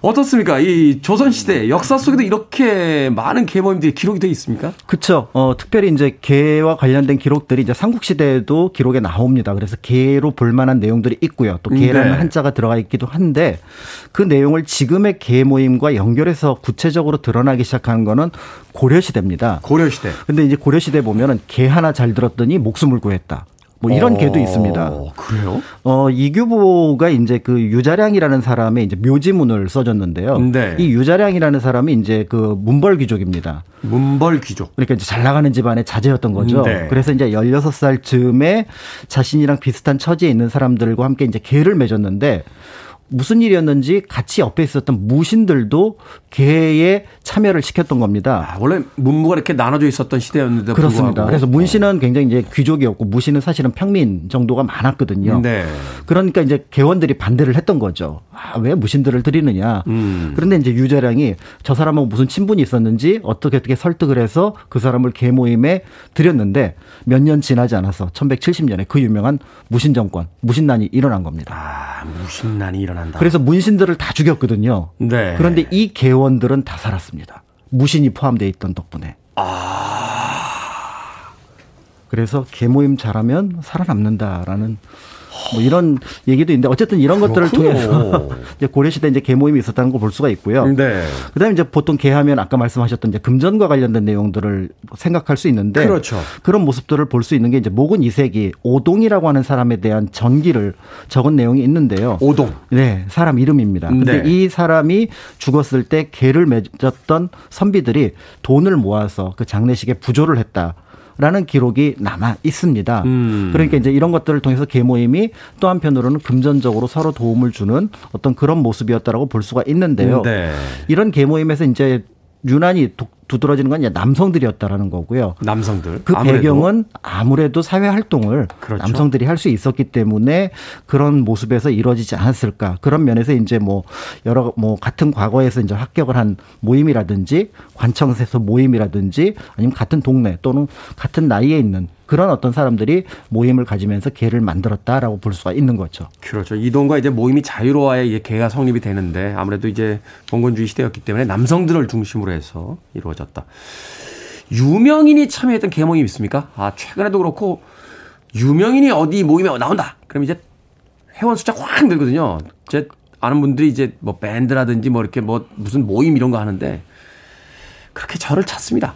Speaker 1: 어떻습니까? 이 조선시대 역사 속에도 이렇게 많은 개 모임들이 기록이 돼 있습니까?
Speaker 8: 그렇죠. 어, 특별히 이제 개와 관련된 기록들이 이제 삼국시대에도 기록에 나옵니다. 그래서 개로 볼만한 내용들이 있고요. 또 개라는
Speaker 1: 네.
Speaker 8: 한자가 들어가 있기도 한데 그 내용을 지금의 개 모임과 연결해서 구체적으로 드러나기 시작한 거는 고려시대입니다.
Speaker 1: 고려시대.
Speaker 8: 근데 이제 고려시대 보면은 개 하나 잘 들었더니 목숨을 구했다. 뭐 이런 개도 있습니다.
Speaker 1: 어, 그래요?
Speaker 8: 어, 이규보가 이제 그 유자량이라는 사람의 이제 묘지문을 써줬는데요.
Speaker 1: 네.
Speaker 8: 이 유자량이라는 사람이 이제 그 문벌 귀족입니다.
Speaker 1: 문벌 귀족.
Speaker 8: 그러니까 이제 잘 나가는 집안의 자제였던 거죠.
Speaker 1: 네.
Speaker 8: 그래서 이제 16살 즈음에 자신이랑 비슷한 처지에 있는 사람들과 함께 이제 개를 맺었는데 무슨 일이었는지 같이 옆에 있었던 무신들도 개에 참여를 시켰던 겁니다.
Speaker 1: 아, 원래 문무가 이렇게 나눠져 있었던 시대였는데
Speaker 8: 그렇습니다.
Speaker 1: 불구하고.
Speaker 8: 그래서 문신은 굉장히 이제 귀족이었고 무신은 사실은 평민 정도가 많았거든요.
Speaker 1: 네.
Speaker 8: 그러니까 이제 개원들이 반대를 했던 거죠. 아, 왜 무신들을 드리느냐.
Speaker 1: 음.
Speaker 8: 그런데 이제 유자량이 저 사람하고 무슨 친분이 있었는지 어떻게 어떻게 설득을 해서 그 사람을 개 모임에 드렸는데 몇 년 지나지 않아서 1170년에 그 유명한 무신 정권, 무신난이 일어난 겁니다.
Speaker 1: 아, 무신난이 일어난 다.
Speaker 8: 그래서 문신들을 다 죽였거든요.
Speaker 1: 네.
Speaker 8: 그런데 이 개원들은 다 살았습니다. 무신이 포함되어 있던 덕분에. 그래서 개 모임 잘하면 살아남는다라는 뭐 이런 얘기도 있는데 어쨌든 이런 것들을
Speaker 1: 그렇군요.
Speaker 8: 통해서 <laughs> 이제 고려 시대 이제 개 모임이 있었다는 걸 볼 수가 있고요.
Speaker 1: 네.
Speaker 8: 그다음에 이제 보통 개하면 아까 말씀하셨던 이제 금전과 관련된 내용들을 생각할 수 있는데
Speaker 1: 그렇죠.
Speaker 8: 그런 모습들을 볼 수 있는 게 이제 목은 이세기 오동이라고 하는 사람에 대한 전기를 적은 내용이 있는데요.
Speaker 1: 오동.
Speaker 8: 네, 사람 이름입니다. 근데
Speaker 1: 네.
Speaker 8: 이 사람이 죽었을 때 개를 맺었던 선비들이 돈을 모아서 그 장례식에 부조를 했다. 라는 기록이 남아 있습니다.
Speaker 1: 음.
Speaker 8: 그러니까 이제 이런 것들을 통해서 개 모임이 또 한편으로는 금전적으로 서로 도움을 주는 어떤 그런 모습이었다라고 볼 수가 있는데요.
Speaker 1: 네.
Speaker 8: 이런 개 모임에서 이제 유난히 두- 두드러지는 건 이제 남성들이었다라는 거고요.
Speaker 1: 남성들.
Speaker 8: 그
Speaker 1: 아무래도.
Speaker 8: 배경은 아무래도 사회 활동을
Speaker 1: 그렇죠.
Speaker 8: 남성들이 할 수 있었기 때문에 그런 모습에서 이루어지지 않았을까. 그런 면에서 이제 뭐 여러 뭐 같은 과거에서 이제 합격을 한 모임이라든지 관청에서 모임이라든지 아니면 같은 동네 또는 같은 나이에 있는 그런 어떤 사람들이 모임을 가지면서 개를 만들었다라고 볼 수가 있는 거죠.
Speaker 1: 그렇죠. 이동과 이제 모임이 자유로워야 이게 개가 성립이 되는데 아무래도 이제 봉건주의 시대였기 때문에 남성들을 중심으로 해서 이루어졌다. 유명인이 참여했던 개 모임 있습니까? 아, 최근에도 그렇고 유명인이 어디 모임에 나온다. 그럼 이제 회원 숫자 확 늘거든요. 제 아는 분들이 이제 뭐 밴드라든지 뭐 이렇게 뭐 무슨 모임 이런 거 하는데 그렇게 저를 찾습니다.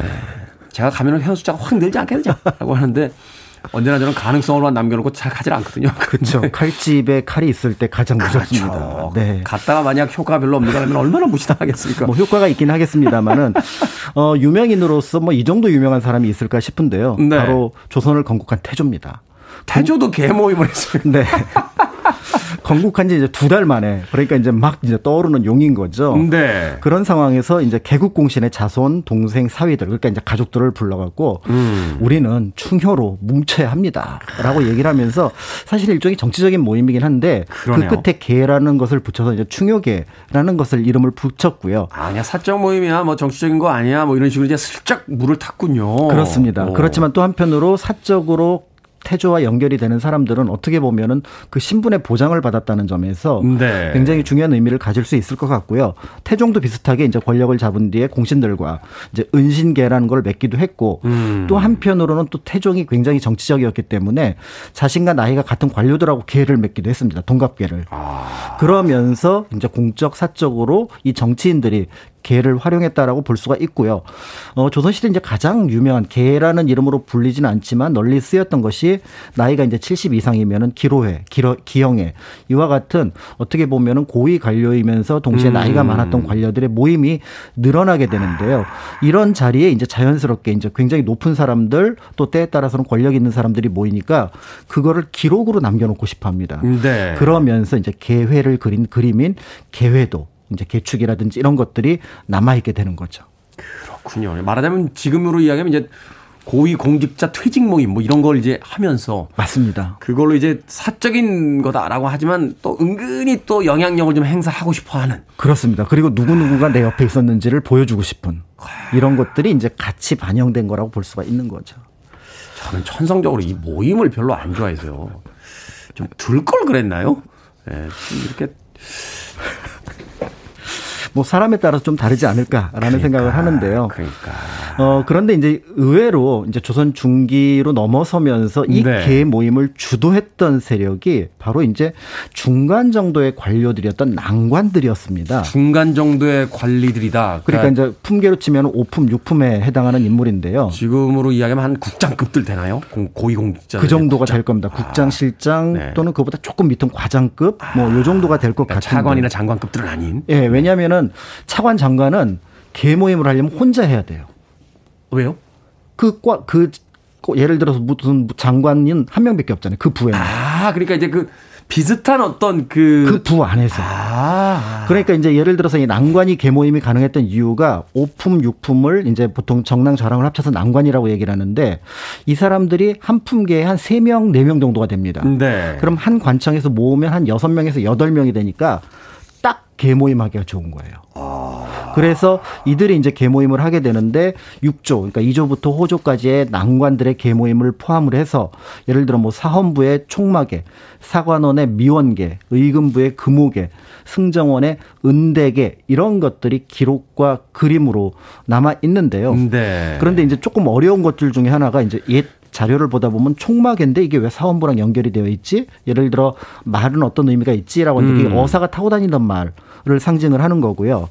Speaker 1: 네. 제가 가면은 회원 숫자가 확 늘지 않겠느냐라고 하는데 언제나 저는 가능성으로만 남겨놓고 잘 가지 않거든요. <laughs>
Speaker 8: 그렇죠. 칼집에 칼이 있을 때 가장 무섭습니다.
Speaker 1: 그렇죠.
Speaker 8: 네.
Speaker 1: 갔다가 만약 효과가 별로 없는가 하면 얼마나 무시당하겠습니까?
Speaker 8: 뭐 효과가 있긴 하겠습니다만은 <laughs> 어 유명인으로서 뭐 이 정도 유명한 사람이 있을까 싶은데요.
Speaker 1: 네.
Speaker 8: 바로 조선을 건국한 태조입니다.
Speaker 1: 태조도 개 모임을 했어요.
Speaker 8: 네. <laughs> 건국한 지 이제 두 달 만에 그러니까 이제 막 이제 떠오르는 용인 거죠.
Speaker 1: 네.
Speaker 8: 그런 상황에서 이제 개국 공신의 자손, 동생, 사위들 그러니까 이제 가족들을 불러갖고
Speaker 1: 음.
Speaker 8: 우리는 충효로 뭉쳐야 합니다라고 얘기를 하면서 사실 일종의 정치적인 모임이긴 한데
Speaker 1: 그러네요.
Speaker 8: 그 끝에 개라는 것을 붙여서 이제 충효계라는 것을 이름을 붙였고요.
Speaker 1: 아니야 사적 모임이야 뭐 정치적인 거 아니야 뭐 이런 식으로 이제 슬쩍 물을 탔군요.
Speaker 8: 그렇습니다.
Speaker 1: 오.
Speaker 8: 그렇지만 또 한편으로 사적으로 태조와 연결이 되는 사람들은 어떻게 보면은 그 신분의 보장을 받았다는 점에서
Speaker 1: 네.
Speaker 8: 굉장히 중요한 의미를 가질 수 있을 것 같고요. 태종도 비슷하게 이제 권력을 잡은 뒤에 공신들과 이제 은신계라는 걸 맺기도 했고
Speaker 1: 음.
Speaker 8: 또 한편으로는 또 태종이 굉장히 정치적이었기 때문에 자신과 나이가 같은 관료들하고 계를 맺기도 했습니다. 동갑계를.
Speaker 1: 아.
Speaker 8: 그러면서 이제 공적 사적으로 이 정치인들이 개를 활용했다라고 볼 수가 있고요. 어, 조선시대 이제 가장 유명한 개라는 이름으로 불리지는 않지만 널리 쓰였던 것이 나이가 이제 70 이상이면은 기로회, 기러, 기영회 이와 같은 어떻게 보면은 고위 관료이면서 동시에 나이가 많았던 관료들의 모임이 늘어나게 되는데요. 이런 자리에 이제 자연스럽게 이제 굉장히 높은 사람들 또 때에 따라서는 권력 있는 사람들이 모이니까 그거를 기록으로 남겨놓고 싶어 합니다.
Speaker 1: 네.
Speaker 8: 그러면서 이제 개회를 그린 그림인 개회도 이제 개축이라든지 이런 것들이 남아 있게 되는 거죠.
Speaker 1: 그렇군요. 말하자면 지금으로 이야기하면 이제 고위 공직자 퇴직 모임 뭐 이런 걸 이제 하면서
Speaker 8: 맞습니다.
Speaker 1: 그걸로 이제 사적인 거다라고 하지만 또 은근히 또 영향력을 좀 행사하고 싶어 하는
Speaker 8: 그렇습니다. 그리고 누구 누구가 내 옆에 있었는지를 보여주고 싶은 이런 것들이 이제 같이 반영된 거라고 볼 수가 있는 거죠.
Speaker 1: 저는 천성적으로 이 모임을 별로 안 좋아해서요. 좀 둘 걸 그랬나요? 예, 좀 이렇게
Speaker 8: 뭐 사람에 따라서 좀 다르지 않을까라는 생각을 하는데요.
Speaker 1: 그러니까.
Speaker 8: 어, 그런데 이제 의외로 이제 조선 중기로 넘어서면서 이
Speaker 1: 네.
Speaker 8: 개 모임을 주도했던 세력이 바로 이제 중간 정도의 관료들이었던 난관들이었습니다.
Speaker 1: 중간 정도의 관리들이다.
Speaker 8: 그러니까 이제 품계로 치면 5품, 6품에 해당하는 인물인데요.
Speaker 1: 지금으로 이야기하면 한 국장급들 되나요? 공- 고위공직자.
Speaker 8: 그 정도가 될 겁니다. 국장, 실장
Speaker 1: 네.
Speaker 8: 또는 그보다 조금 밑은 과장급 뭐 요 정도가 될것
Speaker 1: 그러니까
Speaker 8: 같은데.
Speaker 1: 차관이나 장관급들은 아닌.
Speaker 8: 예, 왜냐하면은 차관 장관은 개 모임을 하려면 혼자 해야 돼요.
Speaker 1: 왜요?
Speaker 8: 그, 과, 그, 꼭 예를 들어서 무슨 장관인 한 명밖에 없잖아요. 그 부에는.
Speaker 1: 아, 그러니까 이제 그 비슷한 어떤 그.
Speaker 8: 그 부 안에서.
Speaker 1: 아.
Speaker 8: 그러니까 이제 예를 들어서 이 난관이 개모임이 가능했던 이유가 5품, 6품을 이제 보통 정랑 저랑을 합쳐서 난관이라고 얘기를 하는데 이 사람들이 한 품계에 한 3명, 4명 정도가 됩니다.
Speaker 1: 네.
Speaker 8: 그럼 한 관청에서 모으면 한 6명에서 8명이 되니까 딱 개모임하기가 좋은 거예요. 그래서 이들이 이제 개모임을 하게 되는데 6조, 그러니까 2조부터 호조까지의 난관들의 개모임을 포함을 해서 예를 들어 뭐 사헌부의 총마계, 사관원의 미원계, 의금부의 금오계, 승정원의 은대계 이런 것들이 기록과 그림으로 남아 있는데요.
Speaker 1: 네.
Speaker 8: 그런데 이제 조금 어려운 것들 중에 하나가 이제 옛 자료를 보다 보면 총마개인데 이게 왜 사원부랑 연결이 되어 있지? 예를 들어 말은 어떤 의미가 있지라고 하는데 이게 어사가 타고 다니던 말 을 상징을 하는 거고요.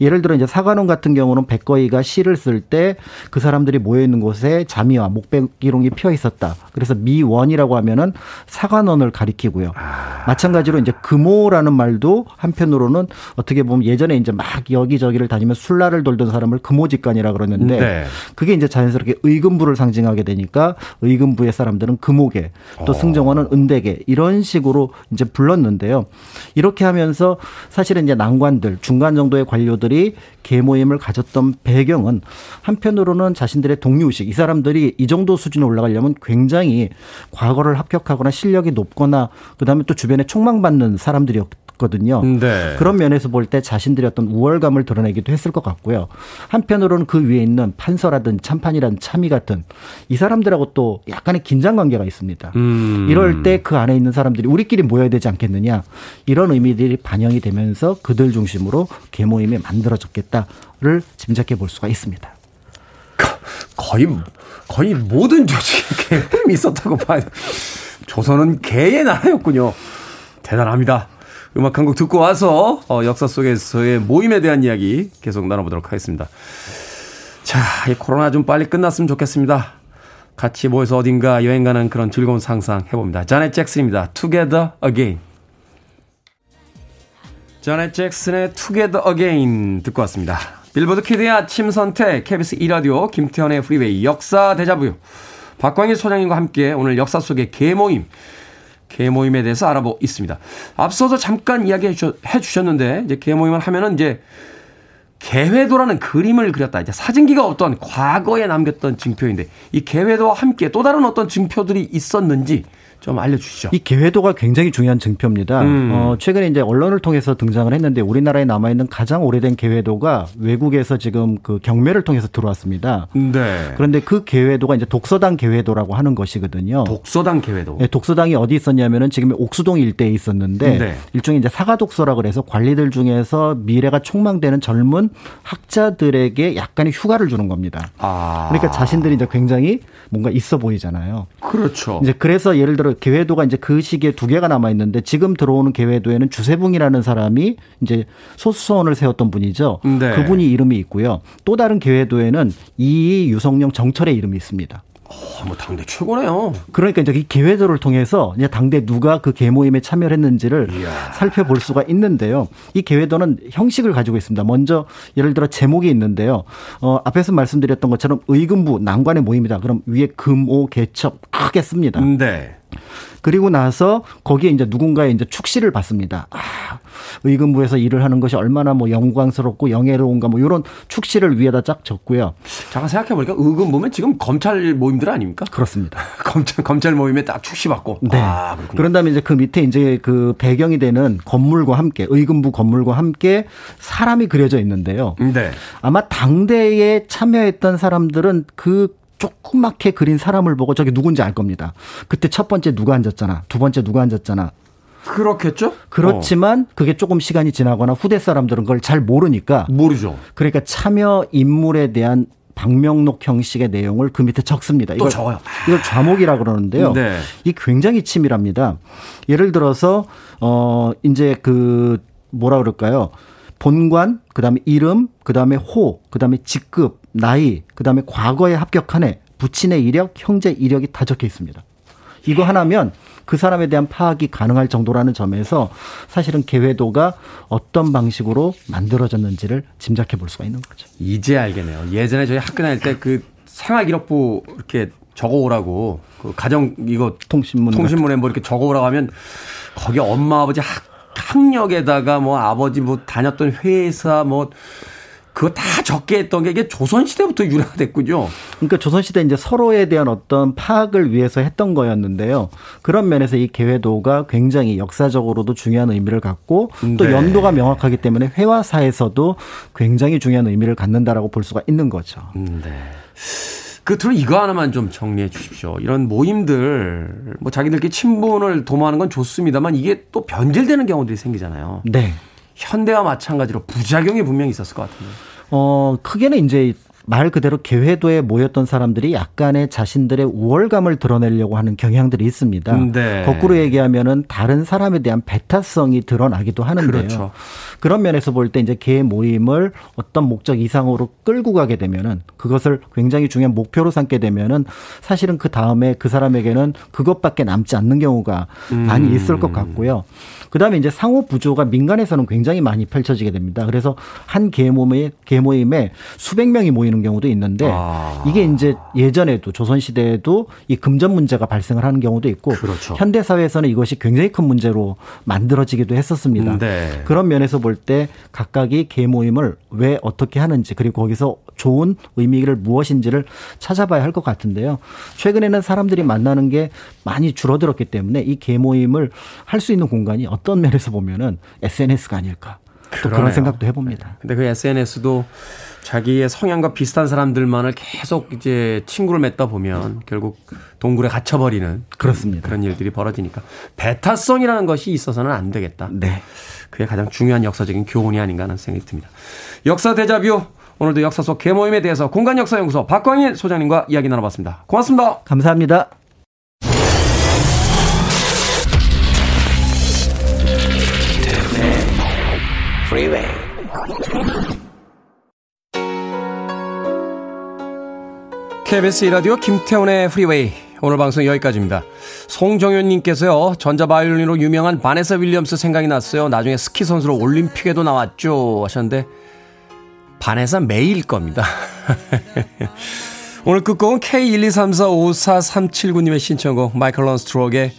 Speaker 8: 예를 들어 이제 사관원 같은 경우는 백거이가 시를 쓸 때 그 사람들이 모여 있는 곳에 자미와 목백기롱이 피어 있었다. 그래서 미원이라고 하면은 사관원을 가리키고요. 마찬가지로 이제 금오라는 말도 한편으로는 어떻게 보면 예전에 이제 막 여기저기를 다니면 술라를 돌던 사람을 금오직관이라 그러는데
Speaker 1: 네.
Speaker 8: 그게 이제 자연스럽게 의금부를 상징하게 되니까 의금부의 사람들은 금오계 또 승정원은 은대계 이런 식으로 이제 불렀는데요. 이렇게 하면서 사실은 이제 난관들 중간 정도의 관료들이 계모임을 가졌던 배경은 한편으로는 자신들의 동료의식 이 사람들이 이 정도 수준에 올라가려면 굉장히 과거를 합격하거나 실력이 높거나 그다음에 또 주변에 촉망받는 사람들이었 거든요.
Speaker 1: 네.
Speaker 8: 그런 면에서 볼 때 자신들의 어떤 우월감을 드러내기도 했을 것 같고요. 한편으로는 그 위에 있는 판서라든 참판이라든 참의 같은 이 사람들하고 또 약간의 긴장 관계가 있습니다.
Speaker 1: 음.
Speaker 8: 이럴 때 그 안에 있는 사람들이 우리끼리 모여야 되지 않겠느냐 이런 의미들이 반영이 되면서 그들 중심으로 계모임이 만들어졌겠다를 짐작해 볼 수가 있습니다.
Speaker 1: 거의 거의 모든 조직에 개념이 있었다고 봐요. 조선은 개의 나라였군요. 대단합니다. 음악 한 곡 듣고 와서 어, 역사 속에서의 모임에 대한 이야기 계속 나눠보도록 하겠습니다. 자, 이 코로나 좀 빨리 끝났으면 좋겠습니다. 같이 모여서 어딘가 여행 가는 그런 즐거운 상상 해봅니다. 자넷 잭슨입니다. Together Again. 자넷 잭슨의 Together Again 듣고 왔습니다. 빌보드 키드의 아침 선택, KBS 2라디오, 김태훈의 프리웨이, 역사 대자보요. 박광일 소장님과 함께 오늘 역사 속의 계모임, 계모임에 대해서 알아보고 있습니다. 앞서서 잠깐 이야기해 주셨는데, 이제 계모임을 하면은 이제 계회도라는 그림을 그렸다. 이제 사진기가 없던 과거에 남겼던 증표인데, 이 계회도와 함께 또 다른 어떤 증표들이 있었는지 좀 알려주시죠.
Speaker 8: 이 개회도가 굉장히 중요한 증표입니다.
Speaker 1: 음.
Speaker 8: 어, 최근에 이제 언론을 통해서 등장을 했는데 우리나라에 남아 있는 가장 오래된 개회도가 외국에서 지금 그 경매를 통해서 들어왔습니다.
Speaker 1: 네.
Speaker 8: 그런데 그 개회도가 이제 독서당 개회도라고 하는 것이거든요.
Speaker 1: 독서당 개회도.
Speaker 8: 네, 독서당이 어디 있었냐면은 지금 옥수동 일대에 있었는데
Speaker 1: 네.
Speaker 8: 일종의 이제 사가 독서라 그래서 관리들 중에서 미래가 촉망되는 젊은 학자들에게 약간의 휴가를 주는 겁니다.
Speaker 1: 아.
Speaker 8: 그러니까 자신들이 이제 굉장히 뭔가 있어 보이잖아요.
Speaker 1: 그렇죠.
Speaker 8: 이제 그래서 예를 들어 개회도가 이제 그 시기에 두 개가 남아 있는데 지금 들어오는 개회도에는 주세붕이라는 사람이 이제 소수서원을 세웠던 분이죠.
Speaker 1: 네.
Speaker 8: 그분이 이름이 있고요. 또 다른 개회도에는 이이 유성룡 정철의 이름이 있습니다.
Speaker 1: 어, 뭐 당대 최고네요.
Speaker 8: 그러니까 이제 이 개회도를 통해서 이제 당대 누가 그 개모임에 참여를 했는지를 살펴볼 수가 있는데요. 이 개회도는 형식을 가지고 있습니다. 먼저 예를 들어 제목이 있는데요. 어, 앞에서 말씀드렸던 것처럼 의금부 난관의 모임이다. 그럼 위에 금오 개첩 크게 씁니다.
Speaker 1: 네.
Speaker 8: 그리고 나서 거기에 이제 누군가의 이제 축시를 받습니다. 아, 의금부에서 일을 하는 것이 얼마나 뭐 영광스럽고 영예로운가 뭐 이런 축시를 위에다 쫙 적고요.
Speaker 1: 잠깐 생각해 보니까 의금 보면 지금 검찰 모임들 아닙니까?
Speaker 8: 그렇습니다. <laughs>
Speaker 1: 검찰, 검찰 모임에 딱 축시 받고.
Speaker 8: 네.
Speaker 1: 아, 그렇군요.
Speaker 8: 그런 다음에 이제 그 밑에 이제 그 배경이 되는 건물과 함께 의금부 건물과 함께 사람이 그려져 있는데요.
Speaker 1: 네.
Speaker 8: 아마 당대에 참여했던 사람들은 그 조그맣게 그린 사람을 보고 저게 누군지 알 겁니다. 그때 첫 번째 누가 앉았잖아. 두 번째 누가 앉았잖아.
Speaker 1: 그렇겠죠?
Speaker 8: 그렇지만 그게 조금 시간이 지나거나 후대 사람들은 그걸 잘 모르니까
Speaker 1: 어, 모르죠.
Speaker 8: 그러니까 참여 인물에 대한 방명록 형식의 내용을 그 밑에 적습니다.
Speaker 1: 또 적어요.
Speaker 8: 이걸 좌목이라 그러는데요.
Speaker 1: 네.
Speaker 8: 이 굉장히 치밀합니다. 예를 들어서 어 이제 그 뭐라 그럴까요? 본관, 그다음에 이름, 그다음에 호, 그다음에 직급, 나이, 그다음에 과거에 합격한 해, 부친의 이력, 형제 이력이 다 적혀 있습니다. 이거 하나면 그 사람에 대한 파악이 가능할 정도라는 점에서 사실은 개회도가 어떤 방식으로 만들어졌는지를 짐작해 볼 수가 있는 거죠.
Speaker 1: 이제 알겠네요. 예전에 저희 학교 다닐 때 그 생활기록부 이렇게 적어 오라고 그 가정 이거
Speaker 8: 통신문
Speaker 1: 통신문에 뭐 이렇게 적어 오라고 하면 거기 엄마 아버지 학, 학력에다가 뭐 아버지 뭐 다녔던 회사 뭐 그거 다 적게 했던 게 이게 조선시대부터 유래가 됐군요.
Speaker 8: 그러니까 조선시대 이제 서로에 대한 어떤 파악을 위해서 했던 거였는데요. 그런 면에서 이 개회도가 굉장히 역사적으로도 중요한 의미를 갖고 또
Speaker 1: 네.
Speaker 8: 연도가 명확하기 때문에 회화사에서도 굉장히 중요한 의미를 갖는다라고 볼 수가 있는 거죠.
Speaker 1: 네. 끝으로 이거 하나만 좀 정리해 주십시오. 이런 모임들, 뭐 자기들끼리 친분을 도모하는 건 좋습니다만 이게 또 변질되는 경우들이 생기잖아요.
Speaker 8: 네.
Speaker 1: 현대와 마찬가지로 부작용이 분명히 있었을 것 같은데.
Speaker 8: 어, 크게는 이제 말 그대로 개회도에 모였던 사람들이 약간의 자신들의 우월감을 드러내려고 하는 경향들이 있습니다.
Speaker 1: 네.
Speaker 8: 거꾸로 얘기하면은 다른 사람에 대한 배타성이 드러나기도 하는데요.
Speaker 1: 그렇죠.
Speaker 8: 그런 면에서 볼 때 이제 개 모임을 어떤 목적 이상으로 끌고 가게 되면은 그것을 굉장히 중요한 목표로 삼게 되면은 사실은 그 다음에 그 사람에게는 그것밖에 남지 않는 경우가 많이 있을 것 같고요. 그다음에 이제 상호 부조가 민간에서는 굉장히 많이 펼쳐지게 됩니다. 그래서 한 개 모임에 개 모임에 수백 명이 모이는 경우도 있는데
Speaker 1: 아.
Speaker 8: 이게 이제 예전에도 조선 시대에도 이 금전 문제가 발생을 하는 경우도 있고
Speaker 1: 그렇죠.
Speaker 8: 현대 사회에서는 이것이 굉장히 큰 문제로 만들어지기도 했었습니다.
Speaker 1: 네.
Speaker 8: 그런 면에서 볼 때 각각이 개모임을 왜 어떻게 하는지 그리고 거기서 좋은 의미를 무엇인지를 찾아봐야 할 것 같은데요. 최근에는 사람들이 만나는 게 많이 줄어들었기 때문에 이 개모임을 할 수 있는 공간이 어떤 면에서 보면은 SNS가 아닐까. 또
Speaker 1: 그러네요.
Speaker 8: 그런 생각도 해봅니다.
Speaker 1: 근데 그 SNS도 자기의 성향과 비슷한 사람들만을 계속 이제 친구를 맺다 보면 결국 동굴에 갇혀버리는
Speaker 8: 그렇습니다.
Speaker 1: 그런 일들이 벌어지니까 배타성이라는 것이 있어서는 안 되겠다.
Speaker 8: 네.
Speaker 1: 그게 가장 중요한 역사적인 교훈이 아닌가 하는 생각이 듭니다. 역사 대자뷰 오늘도 역사 속 개모임에 대해서 공간 역사 연구소 박광일 소장님과 이야기 나눠봤습니다. 고맙습니다.
Speaker 8: 감사합니다.
Speaker 3: Freeway.
Speaker 1: KBS 라디오 김태훈의 프리웨이 오늘 방송 여기까지입니다. 송정현님께서요 전자바이올린으로 유명한 바네사 윌리엄스 생각이 났어요. 나중에 스키 선수로 올림픽에도 나왔죠 하셨는데 바네사 메이일 겁니다. <laughs> 오늘 끝곡은 K123454379님의 신청곡 마이클 런스트록의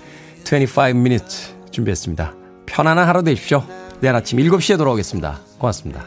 Speaker 1: 25 minutes 준비했습니다. 편안한 하루 되십시오. 내일 아침 7시에 돌아오겠습니다. 고맙습니다.